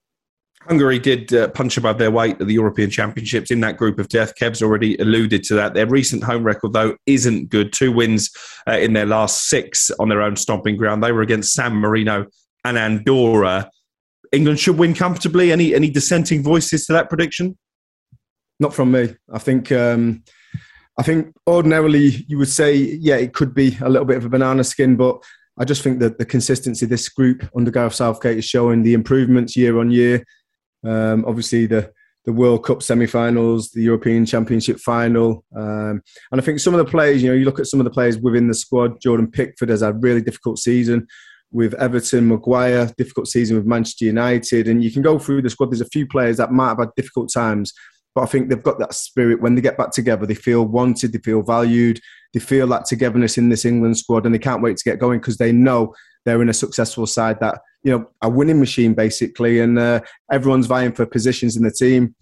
Hungary did uh, punch above their weight at the European Championships in that group of death. Kev's already alluded to that. Their recent home record, though, isn't good. Two wins uh, in their last six on their own stomping ground. They were against San Marino and Andorra. England should win comfortably. Any any dissenting voices to that prediction? Not from me. I think um, I think ordinarily you would say, yeah, it could be a little bit of a banana skin, but I just think that the consistency this group under Gareth Southgate is showing the improvements year on year. Um, obviously, the the World Cup semi-finals, the European Championship final, um, and I think some of the players. You know, you look at some of the players within the squad. Jordan Pickford has had a really difficult season with Everton, Maguire, difficult season with Manchester United, and you can go through the squad. There's a few players that might have had difficult times, but I think they've got that spirit. When they get back together, they feel wanted, they feel valued, they feel that togetherness in this England squad, and they can't wait to get going because they know they're in a successful side that you know a winning machine basically, and uh, everyone's vying for positions in the team.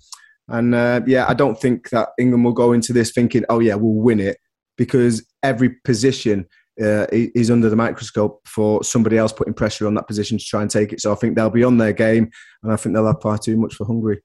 And uh, yeah, I don't think that England will go into this thinking, "Oh yeah, we'll win it," because every position uh, is under the microscope for somebody else putting pressure on that position to try and take it. So I think they'll be on their game, and I think they'll have far too much for Hungary.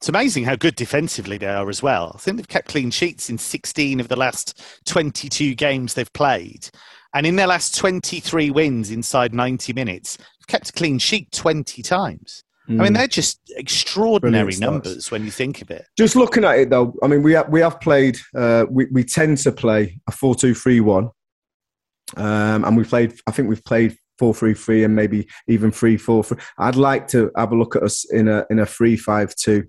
It's amazing how good defensively they are as well. I think they've kept clean sheets in 16 of the last 22 games they've played. And in their last 23 wins inside 90 minutes, kept a clean sheet 20 times. Mm. I mean, mm. they're just extraordinary numbers when you think of it. Just looking at it, though, I mean, we have, we have played, uh, we, we tend to play a 4 2 3 1. Um, and we played, I think we've played four three three and maybe even three four three. I'd like to have a look at us in a in a three five two,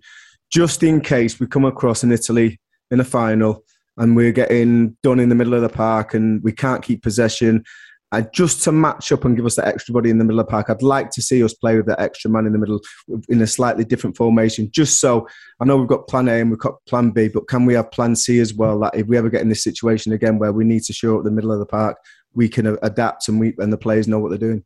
just in case we come across in Italy in a final and we're getting done in the middle of the park and we can't keep possession. And just to match up and give us that extra body in the middle of the park, I'd like to see us play with that extra man in the middle in a slightly different formation. Just so I know we've got plan A and we've got plan B, but can we have plan C as well? That if we ever get in this situation again where we need to show up the middle of the park, we can adapt and we and the players know what they're doing.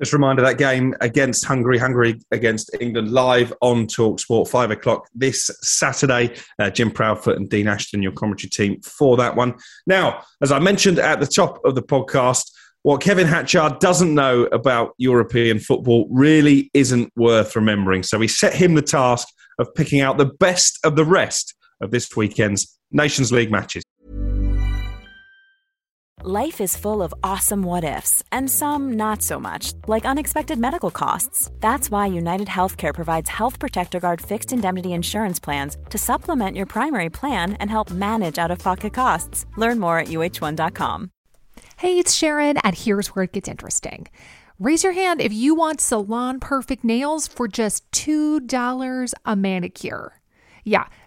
Just a reminder that game against Hungary, Hungary against England, live on Talk Sport, five o'clock this Saturday. Uh, Jim Proudfoot and Dean Ashton, your commentary team for that one. Now, as I mentioned at the top of the podcast, what Kevin Hatchard doesn't know about European football really isn't worth remembering. So we set him the task of picking out the best of the rest of this weekend's Nations League matches. Life is full of awesome what ifs, and some not so much, like unexpected medical costs. That's why United Healthcare provides Health Protector Guard fixed indemnity insurance plans to supplement your primary plan and help manage out of pocket costs. Learn more at uh1.com. Hey, it's Sharon, and here's where it gets interesting. Raise your hand if you want salon perfect nails for just $2 a manicure. Yeah,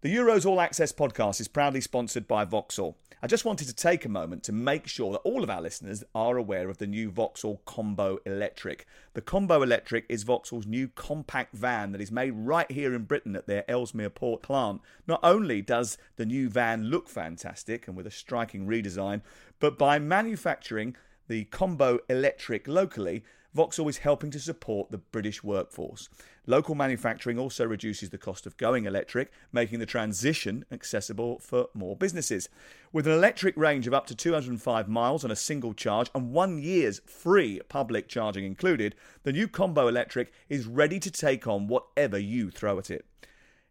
The Euros All Access podcast is proudly sponsored by Vauxhall. I just wanted to take a moment to make sure that all of our listeners are aware of the new Vauxhall Combo Electric. The Combo Electric is Vauxhall's new compact van that is made right here in Britain at their Ellesmere Port plant. Not only does the new van look fantastic and with a striking redesign, but by manufacturing the Combo Electric locally, Vauxhall is helping to support the British workforce. Local manufacturing also reduces the cost of going electric, making the transition accessible for more businesses. With an electric range of up to 205 miles on a single charge and one year's free public charging included, the new Combo Electric is ready to take on whatever you throw at it.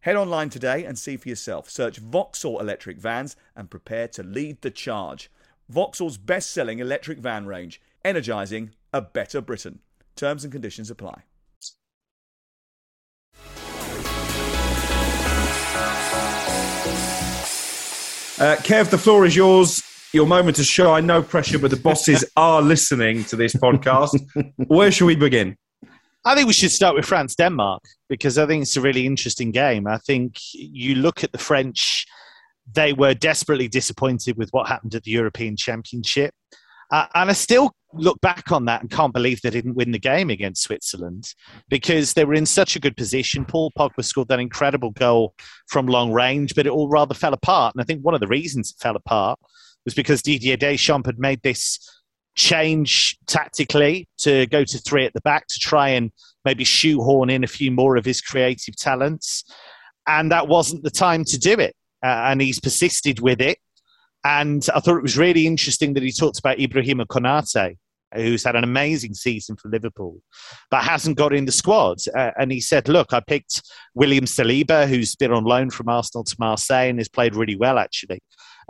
Head online today and see for yourself. Search Vauxhall electric vans and prepare to lead the charge. Vauxhall's best selling electric van range, energising a better Britain. Terms and conditions apply. Uh, Kev, the floor is yours. Your moment to shine. No pressure, but the bosses are listening to this podcast. Where should we begin? I think we should start with France Denmark because I think it's a really interesting game. I think you look at the French, they were desperately disappointed with what happened at the European Championship. Uh, and I still look back on that and can't believe they didn't win the game against Switzerland because they were in such a good position. Paul Pogba scored that incredible goal from long range, but it all rather fell apart. And I think one of the reasons it fell apart was because Didier Deschamps had made this change tactically to go to three at the back to try and maybe shoehorn in a few more of his creative talents. And that wasn't the time to do it. Uh, and he's persisted with it And I thought it was really interesting that he talked about Ibrahima Konate, who's had an amazing season for Liverpool, but hasn't got in the squad. Uh, and he said, Look, I picked William Saliba, who's been on loan from Arsenal to Marseille and has played really well, actually,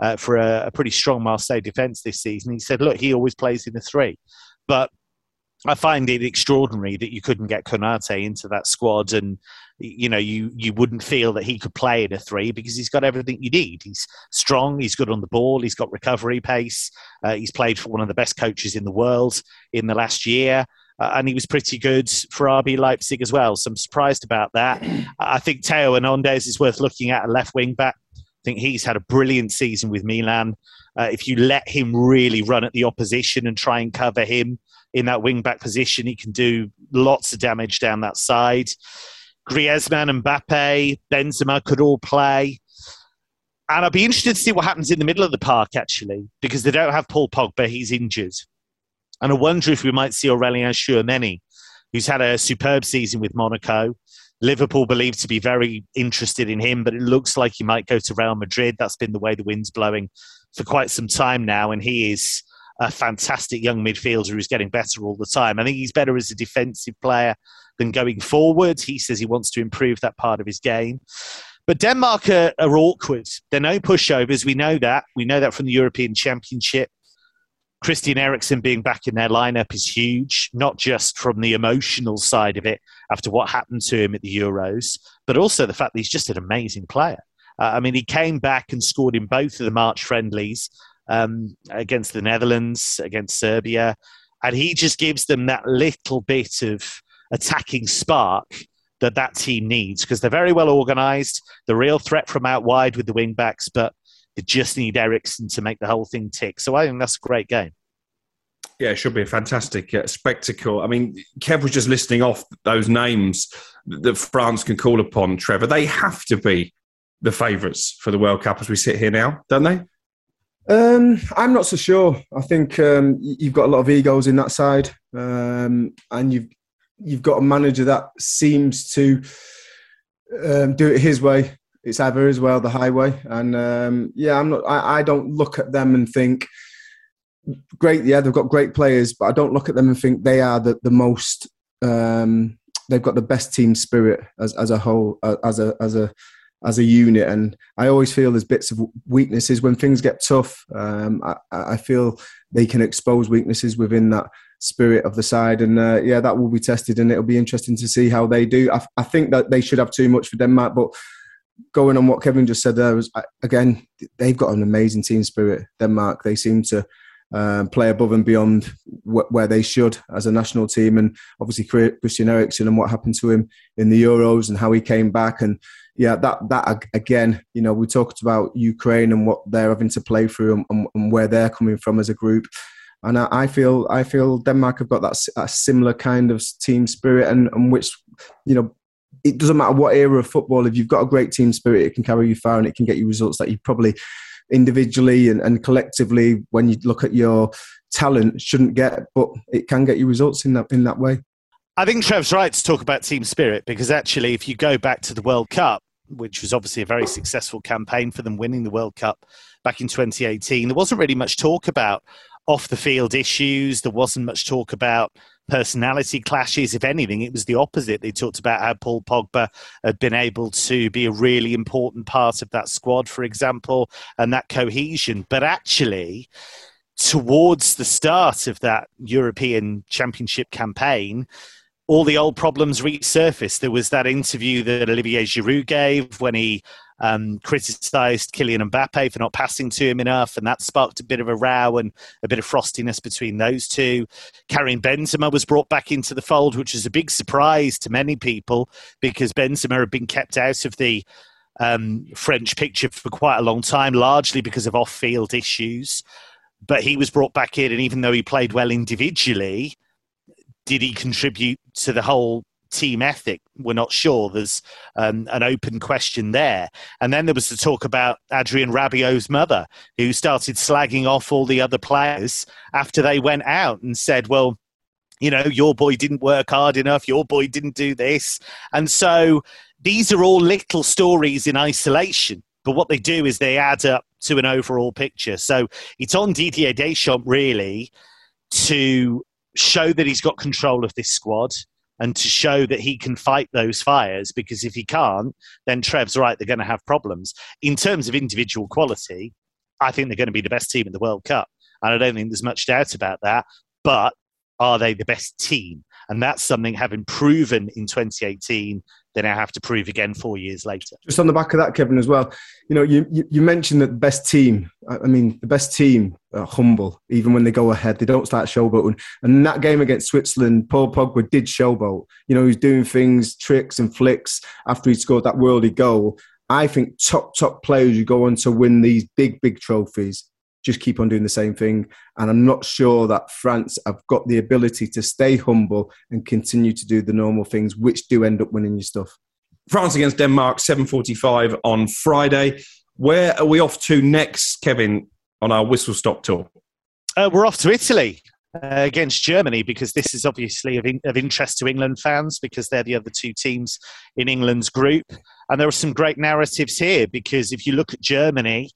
uh, for a, a, pretty strong Marseille defence this season. He said, Look, he always plays in the three. But I find it extraordinary that you couldn't get Konate into that squad, and you know you you wouldn't feel that he could play in a three because he's got everything you need. He's strong, he's good on the ball, he's got recovery pace. Uh, he's played for one of the best coaches in the world in the last year. Uh, and he was pretty good for RB Leipzig as well. So I'm surprised about that. I think Theo Hernandez is worth looking at a left wing back. I think he's had a brilliant season with Milan. Uh, if you let him really run at the opposition and try and cover him, in that wing back position. He can do lots of damage down that side. Griezmann, and Mbappe, Benzema could all play. And I'd be interested to see what happens in the middle of the park, actually, because they don't have Paul Pogba. He's injured. And I wonder if we might see Aurelien Tchouameni, who's had a superb season with Monaco. Liverpool believed to be very interested in him, but it looks like he might go to Real Madrid. That's been the way the wind's blowing for quite some time now, and he is a fantastic young midfielder who's getting better all the time. I think he's better as a defensive player than going forward. He says he wants to improve that part of his game. But Denmark are, are awkward. They're no pushovers. We know that. We know that from the European Championship. Christian Eriksen being back in their lineup is huge, not just from the emotional side of it after what happened to him at the Euros, but also the fact that he's just an amazing player. Uh, I mean, he came back and scored in both of the March friendlies um, against the Netherlands, against Serbia. And he just gives them that little bit of attacking spark that that team needs because they're very well organised. The real threat from out wide with the wing backs, but they just need Eriksen to make the whole thing tick. So I think that's a great game. Yeah, it should be a fantastic uh, spectacle. I mean, Kev was just listing off those names that France can call upon, Trevor. They have to be the favourites for the World Cup as we sit here now, don't they? Um, I'm not so sure. I think um, you've got a lot of egos in that side, um, and you've you've got a manager that seems to um, do it his way. It's either as well the highway. And um, yeah, I'm not. I, I, don't look at them and think great. Yeah, they've got great players, but I don't look at them and think they are the the most. Um, they've got the best team spirit as as a whole, as a as a as a unit. And I always feel there's bits of weaknesses when things get tough. Um, I, I, feel they can expose weaknesses within that spirit of the side. And uh, yeah, that will be tested, and it'll be interesting to see how they do. I, I, think that they should have too much for Denmark, but going on what Kevin just said there was again they've got an amazing team spirit. Denmark, they seem to. Um, play above and beyond wh- where they should as a national team, and obviously Christian Eriksen and what happened to him in the Euros and how he came back, and yeah, that that again, you know, we talked about Ukraine and what they're having to play through and, and where they're coming from as a group. And I, I, feel I feel Denmark have got that, similar kind of team spirit, and, and which you know it doesn't matter what era of football. If you've got a great team spirit, it can carry you far and it can get you results that you probably individually and, and collectively, when you look at your talent, shouldn't get. But it can get you results in that in that way. I think Trev's right to talk about team spirit because actually, if you go back to the World Cup, which was obviously a very successful campaign for them winning the World Cup back in 2018. There wasn't really much talk about off the field issues. There wasn't much talk about personality clashes. If anything, it was the opposite. They talked about how Paul Pogba had been able to be a really important part of that squad, for example, and that cohesion. But actually, towards the start of that European Championship campaign, all the old problems resurfaced. There was that interview that Olivier Giroud gave when he um, criticised Kylian Mbappe for not passing to him enough, and that sparked a bit of a row and a bit of frostiness between those two. Karim Benzema was brought back into the fold, which was a big surprise to many people because Benzema had been kept out of the um, French picture for quite a long time, largely because of off-field issues. But he was brought back in, and even though he played well individually, did he contribute to the whole team ethic? We're not sure. There's um, an open question there. And then there was the talk about Adrien Rabiot's mother, who started slagging off all the other players after they went out and said, well, you know, your boy didn't work hard enough, your boy didn't do this. And so these are all little stories in isolation. But what they do is they add up to an overall picture. So it's on Didier Deschamps really to show that he's got control of this squad and to show that he can fight those fires because if he can't, then Trev's right, they're going to have problems. In terms of individual quality, I think they're going to be the best team in the World Cup. And I don't think there's much doubt about that. But are they the best team? And that's something having proven in 2018 they now have to prove again four years later. Just on the back of that, Kevin, as well, you know, you, you, mentioned that the best team, I mean, the best team are humble, even when they go ahead, they don't start showboating. And that game against Switzerland, Paul Pogba did showboat. You know, he's doing things, tricks and flicks after he scored that worldy goal. I think top, top players who go on to win these big, big trophies just keep on doing the same thing. And I'm not sure that France have got the ability to stay humble and continue to do the normal things, which do end up winning you stuff. France against Denmark, 7.45 on Friday. Where are we off to next, Kevin, on our whistle stop tour? Uh, we're off to Italy. Uh, against Germany because this is obviously of, in, of interest to England fans because they're the other two teams in England's group. And there are some great narratives here because if you look at Germany,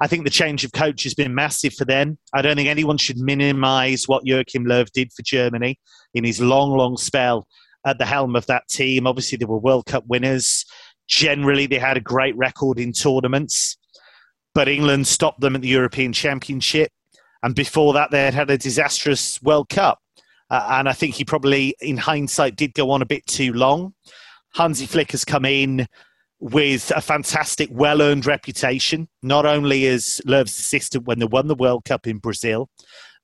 I think the change of coach has been massive for them. I don't think anyone should minimise what Joachim Löw did for Germany in his long, long spell at the helm of that team. Obviously, they were World Cup winners. Generally, they had a great record in tournaments, but England stopped them at the European Championship. And before that, they had had a disastrous World Cup. Uh, and I think he probably, in hindsight, did go on a bit too long. Hansi Flick has come in with a fantastic, well earned reputation, not only as Löw's assistant when they won the World Cup in Brazil,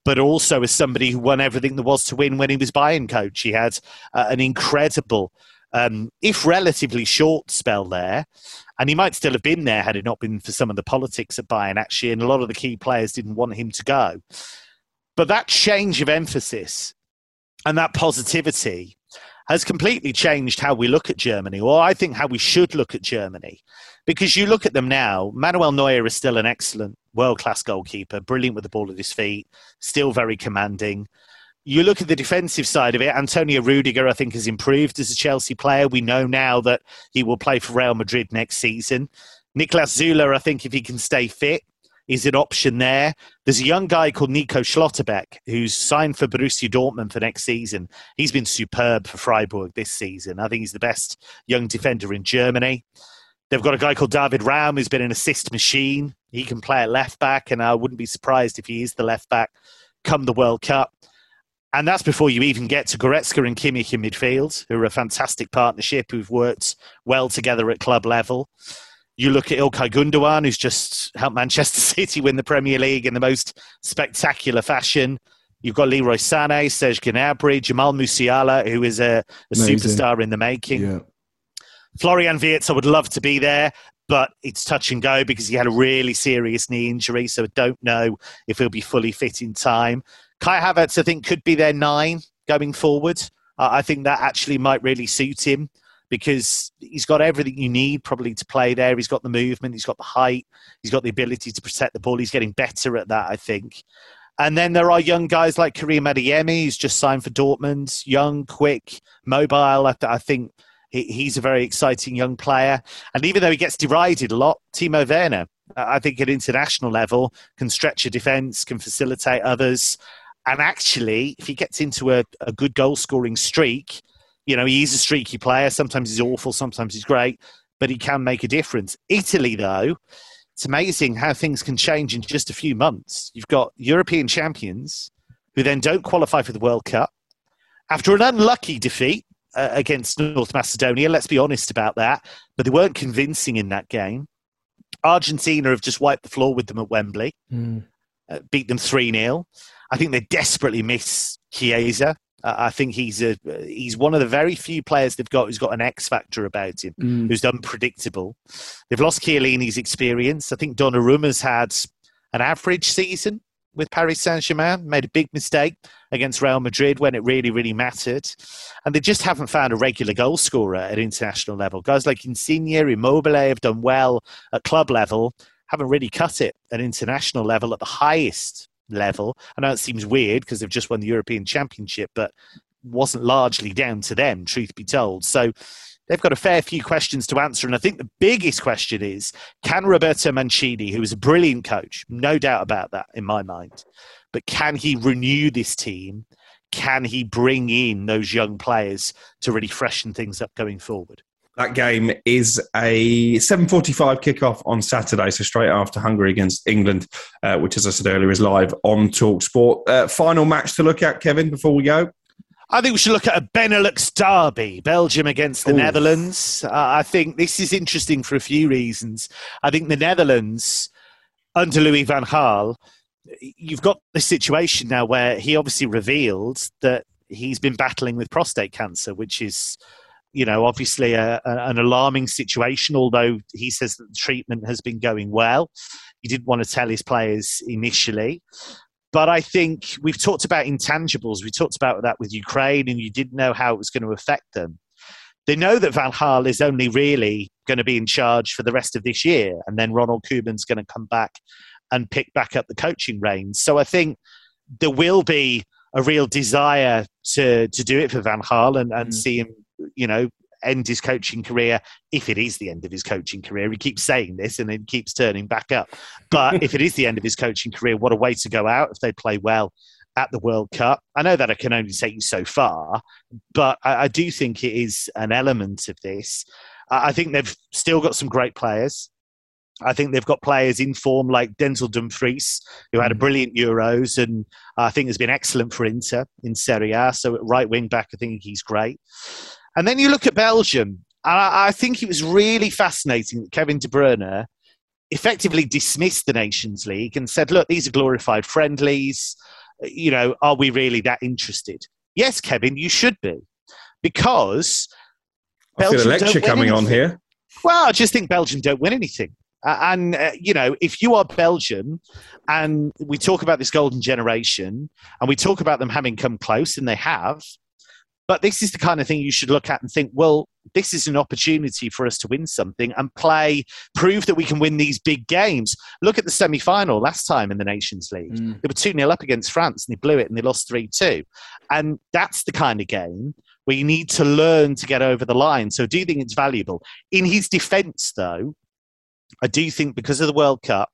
but also as somebody who won everything there was to win when he was Bayern coach. He had uh, an incredible, um, if relatively short spell there, and he might still have been there had it not been for some of the politics at Bayern, actually, and a lot of the key players didn't want him to go. But that change of emphasis and that positivity has completely changed how we look at Germany, or I think how we should look at Germany. Because you look at them now, Manuel Neuer is still an excellent, world class goalkeeper, brilliant with the ball at his feet, still very commanding. You look at the defensive side of it, Antonio Rudiger, I think, has improved as a Chelsea player. We know now that he will play for Real Madrid next season. Niklas Süle, I think, if he can stay fit, is an option there. There's a young guy called Nico Schlotterbeck who's signed for Borussia Dortmund for next season. He's been superb for Freiburg this season. I think he's the best young defender in Germany. They've got a guy called David Raum who's been an assist machine. He can play at left back, and I wouldn't be surprised if he is the left back come the World Cup. And that's before you even get to Goretzka and Kimmich in midfield, who are a fantastic partnership who've worked well together at club level. You look at Ilkay Gundogan, who's just helped Manchester City win the Premier League in the most spectacular fashion. You've got Leroy Sané, Serge Gnabry, Jamal Musiala, who is a, a superstar in the making. Yeah. Florian Wirtz, I would love to be there, but it's touch and go because he had a really serious knee injury, so I don't know if he'll be fully fit in time. Kai Havertz, I think, could be their nine going forward. Uh, I think that actually might really suit him because he's got everything you need probably to play there. He's got the movement, he's got the height, he's got the ability to protect the ball. He's getting better at that, I think. And then there are young guys like Karim Adeyemi, who's just signed for Dortmund, young, quick, mobile. I, I think he's a very exciting young player. And even though he gets derided a lot, Timo Werner, I think at international level, can stretch a defence, can facilitate others. And actually, if he gets into a, a good goal scoring streak, you know, he's a streaky player. Sometimes he's awful, sometimes he's great, but he can make a difference. Italy, though, it's amazing how things can change in just a few months. You've got European champions who then don't qualify for the World Cup after an unlucky defeat uh, against North Macedonia. Let's be honest about that, but they weren't convincing in that game. Argentina have just wiped the floor with them at Wembley, mm. uh, beat them 3 0. I think they desperately miss Chiesa. Uh, I think he's a he's one of the very few players they've got who's got an X factor about him, mm. who's unpredictable. They've lost Chiellini's experience. I think Donnarumma's had an average season with Paris Saint Germain, made a big mistake against Real Madrid when it really, really mattered. And they just haven't found a regular goal scorer at international level. Guys like Insigne, Immobile have done well at club level, haven't really cut it at international level at the highest level. I know it seems weird because they've just won the European Championship, but wasn't largely down to them, truth be told. So they've got a fair few questions to answer. And I think the biggest question is can Roberto Mancini, who is a brilliant coach, no doubt about that in my mind, but can he renew this team? Can he bring in those young players to really freshen things up going forward? That game is a 7:45 kickoff on Saturday, so straight after Hungary against England, uh, which, as I said earlier, is live on Talk Sport. Uh, final match to look at, Kevin, before we go. I think we should look at a Benelux derby, Belgium against the Ooh. Netherlands. Uh, I think this is interesting for a few reasons. I think the Netherlands, under Louis van Gaal, you've got this situation now where he obviously revealed that he's been battling with prostate cancer, which is, you know, obviously a, a, an alarming situation, although he says that the treatment has been going well. He didn't want to tell his players initially. But I think we've talked about intangibles. We talked about that with Ukraine, and you didn't know how it was going to affect them. They know that Van Gaal is only really going to be in charge for the rest of this year, and then Ronald Koeman's going to come back and pick back up the coaching reins. So I think there will be a real desire to to do it for Van Gaal and, and mm. see him, you know, end his coaching career if it is the end of his coaching career. He keeps saying this and it keeps turning back up. But if it is the end of his coaching career, what a way to go out if they play well at the World Cup. I know that I can only take you so far, but I, I do think it is an element of this. I think they've still got some great players. I think they've got players in form like Denzel Dumfries, who had a mm. brilliant Euros and I think has been excellent for Inter in Serie A. So right wing back, I think he's great. And then you look at Belgium, and I, I think it was really fascinating that Kevin De Bruyne effectively dismissed the Nations League and said, look, these are glorified friendlies. You know, are we really that interested? Yes, Kevin, you should be. Because I Belgium feel a lecture coming anything. on here. Well, I just think Belgium don't win anything. Uh, and, uh, you know, if you are Belgium and we talk about this golden generation and we talk about them having come close, and they have, but this is the kind of thing you should look at and think, well, this is an opportunity for us to win something and play, prove that we can win these big games. Look at the semi final last time in the Nations League. Mm. They were 2 0 up against France and they blew it and they lost 3 2. And that's the kind of game where you need to learn to get over the line. So, do you think it's valuable? In his defence, though, I do think because of the World Cup,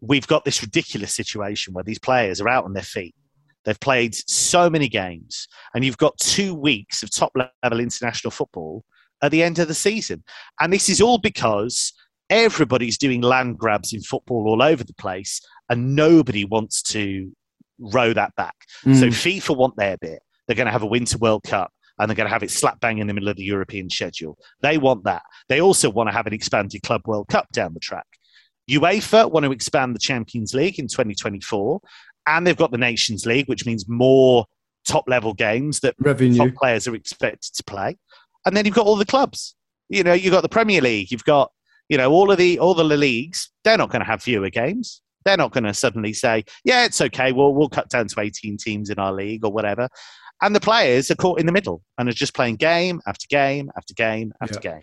we've got this ridiculous situation where these players are out on their feet They've played so many games, and you've got two weeks of top level international football at the end of the season. And this is all because everybody's doing land grabs in football all over the place, and nobody wants to row that back. Mm. So FIFA want their bit. They're going to have a Winter World Cup and they're going to have it slap bang in the middle of the European schedule. They want that. They also want to have an expanded Club World Cup down the track. UEFA want to expand the Champions League in 2024, and they've got the Nations League, which means more top level games that Revenue. top players are expected to play. And then you've got all the clubs. You know, you've got the Premier League, you've got, you know, all of the all the leagues, they're not going to have fewer games. They're not going to suddenly say, yeah, it's okay, we'll, we'll cut down to 18 teams in our league or whatever. And the players are caught in the middle and are just playing game after game after game after yeah. game.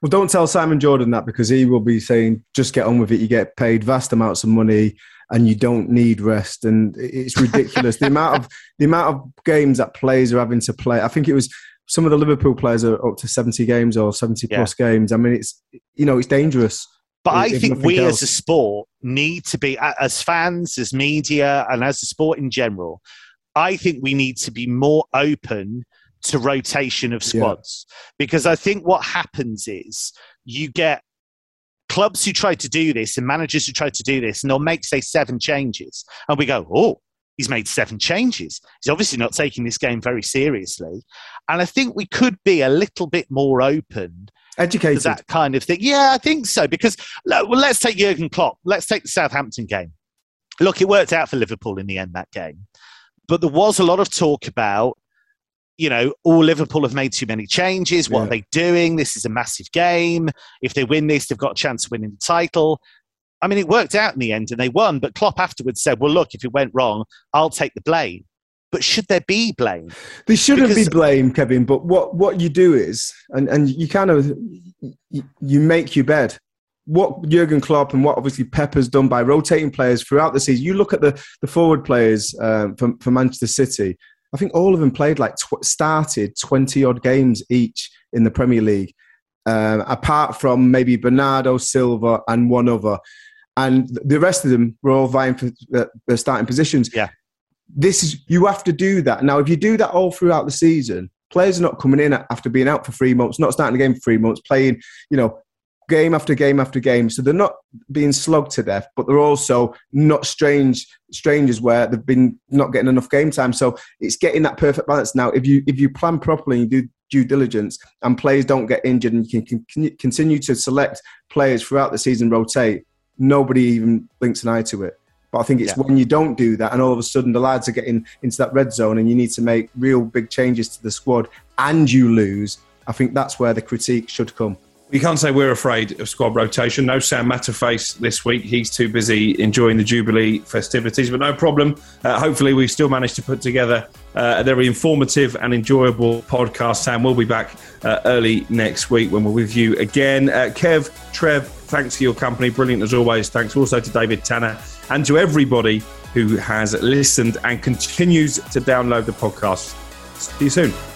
Well, don't tell Simon Jordan that because he will be saying, just get on with it. You get paid vast amounts of money and you don't need rest. And it's ridiculous the amount of the amount of games that players are having to play. I think it was some of the Liverpool players are up to seventy games or seventy yeah. plus games. I mean, it's you know it's dangerous. But I think we else. as a sport need to be, as fans, as media, and as a sport in general, I think we need to be more open to rotation of squads. Yeah. Because I think what happens is you get clubs who try to do this and managers who try to do this, and they'll make, say, seven changes. And we go, oh, he's made seven changes. He's obviously not taking this game very seriously. And I think we could be a little bit more open. Educated. that kind of thing. Yeah, I think so. Because, well, let's take Jurgen Klopp. Let's take the Southampton game. Look, it worked out for Liverpool in the end, that game. But there was a lot of talk about you know, all Liverpool have made too many changes. What yeah. are they doing? This is a massive game. If they win this, they've got a chance of winning the title. I mean, it worked out in the end and they won. But Klopp afterwards said, well, look, if it went wrong, I'll take the blame. But should there be blame? There shouldn't because- be blame, Kevin. But what, what you do is, and, and you kind of, you, you make your bed what Jurgen Klopp and what obviously Pep has done by rotating players throughout the season. You look at the, the forward players um, for, for Manchester City I think all of them played like tw- started twenty odd games each in the Premier League, um, apart from maybe Bernardo Silva and one other, and the rest of them were all vying for the, the starting positions. Yeah, this is you have to do that now. If you do that all throughout the season, players are not coming in after being out for three months, not starting a game for three months, playing you know game after game after game. So they're not being slugged to death, but they're also not strange strangers where they've been not getting enough game time. So it's getting that perfect balance. Now, if you if you plan properly and you do due diligence and players don't get injured and you can, can continue to select players throughout the season, rotate, nobody even blinks an eye to it. But I think it's yeah. when you don't do that, and all of a sudden the lads are getting into that red zone, and you need to make real big changes to the squad, and you lose. I think that's where the critique should come. You can't say we're afraid of squad rotation. No Sam Matterface this week. He's too busy enjoying the Jubilee festivities, but no problem. Uh, hopefully, we've still managed to put together uh, a very informative and enjoyable podcast. Sam will be back uh, early next week when we're with you again. Uh, Kev, Trev, thanks for your company. Brilliant as always. Thanks also to David Tanner and to everybody who has listened and continues to download the podcast. See you soon.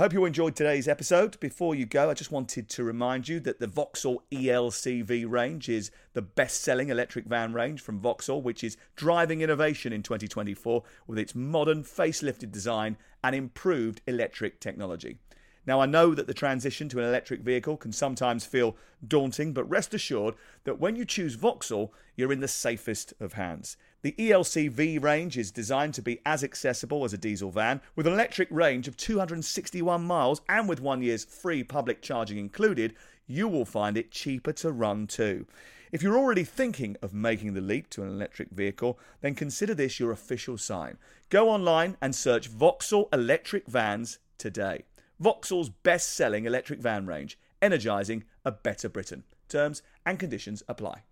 I hope you enjoyed today's episode. Before you go, I just wanted to remind you that the Vauxhall ELCV range is the best selling electric van range from Vauxhall, which is driving innovation in 2024 with its modern facelifted design and improved electric technology. Now, I know that the transition to an electric vehicle can sometimes feel daunting, but rest assured that when you choose Vauxhall, you're in the safest of hands. The ELCV range is designed to be as accessible as a diesel van, with an electric range of 261 miles and with one year's free public charging included, you will find it cheaper to run too. If you're already thinking of making the leap to an electric vehicle, then consider this your official sign. Go online and search Vauxhall electric vans today. Vauxhall's best selling electric van range, energising a better Britain. Terms and conditions apply.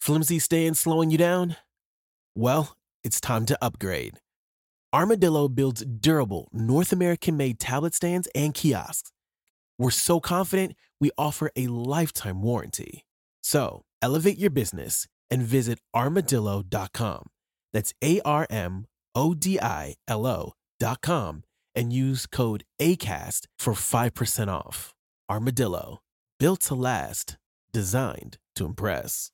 Flimsy staying slowing you down? Well, it's time to upgrade. Armodilo builds durable, North American made tablet stands and kiosks. We're so confident we offer a lifetime warranty. So elevate your business and visit armodilo.com. That's A R M O D I L O.com and use code ACAST for 5% off. Armodilo, built to last, designed to impress.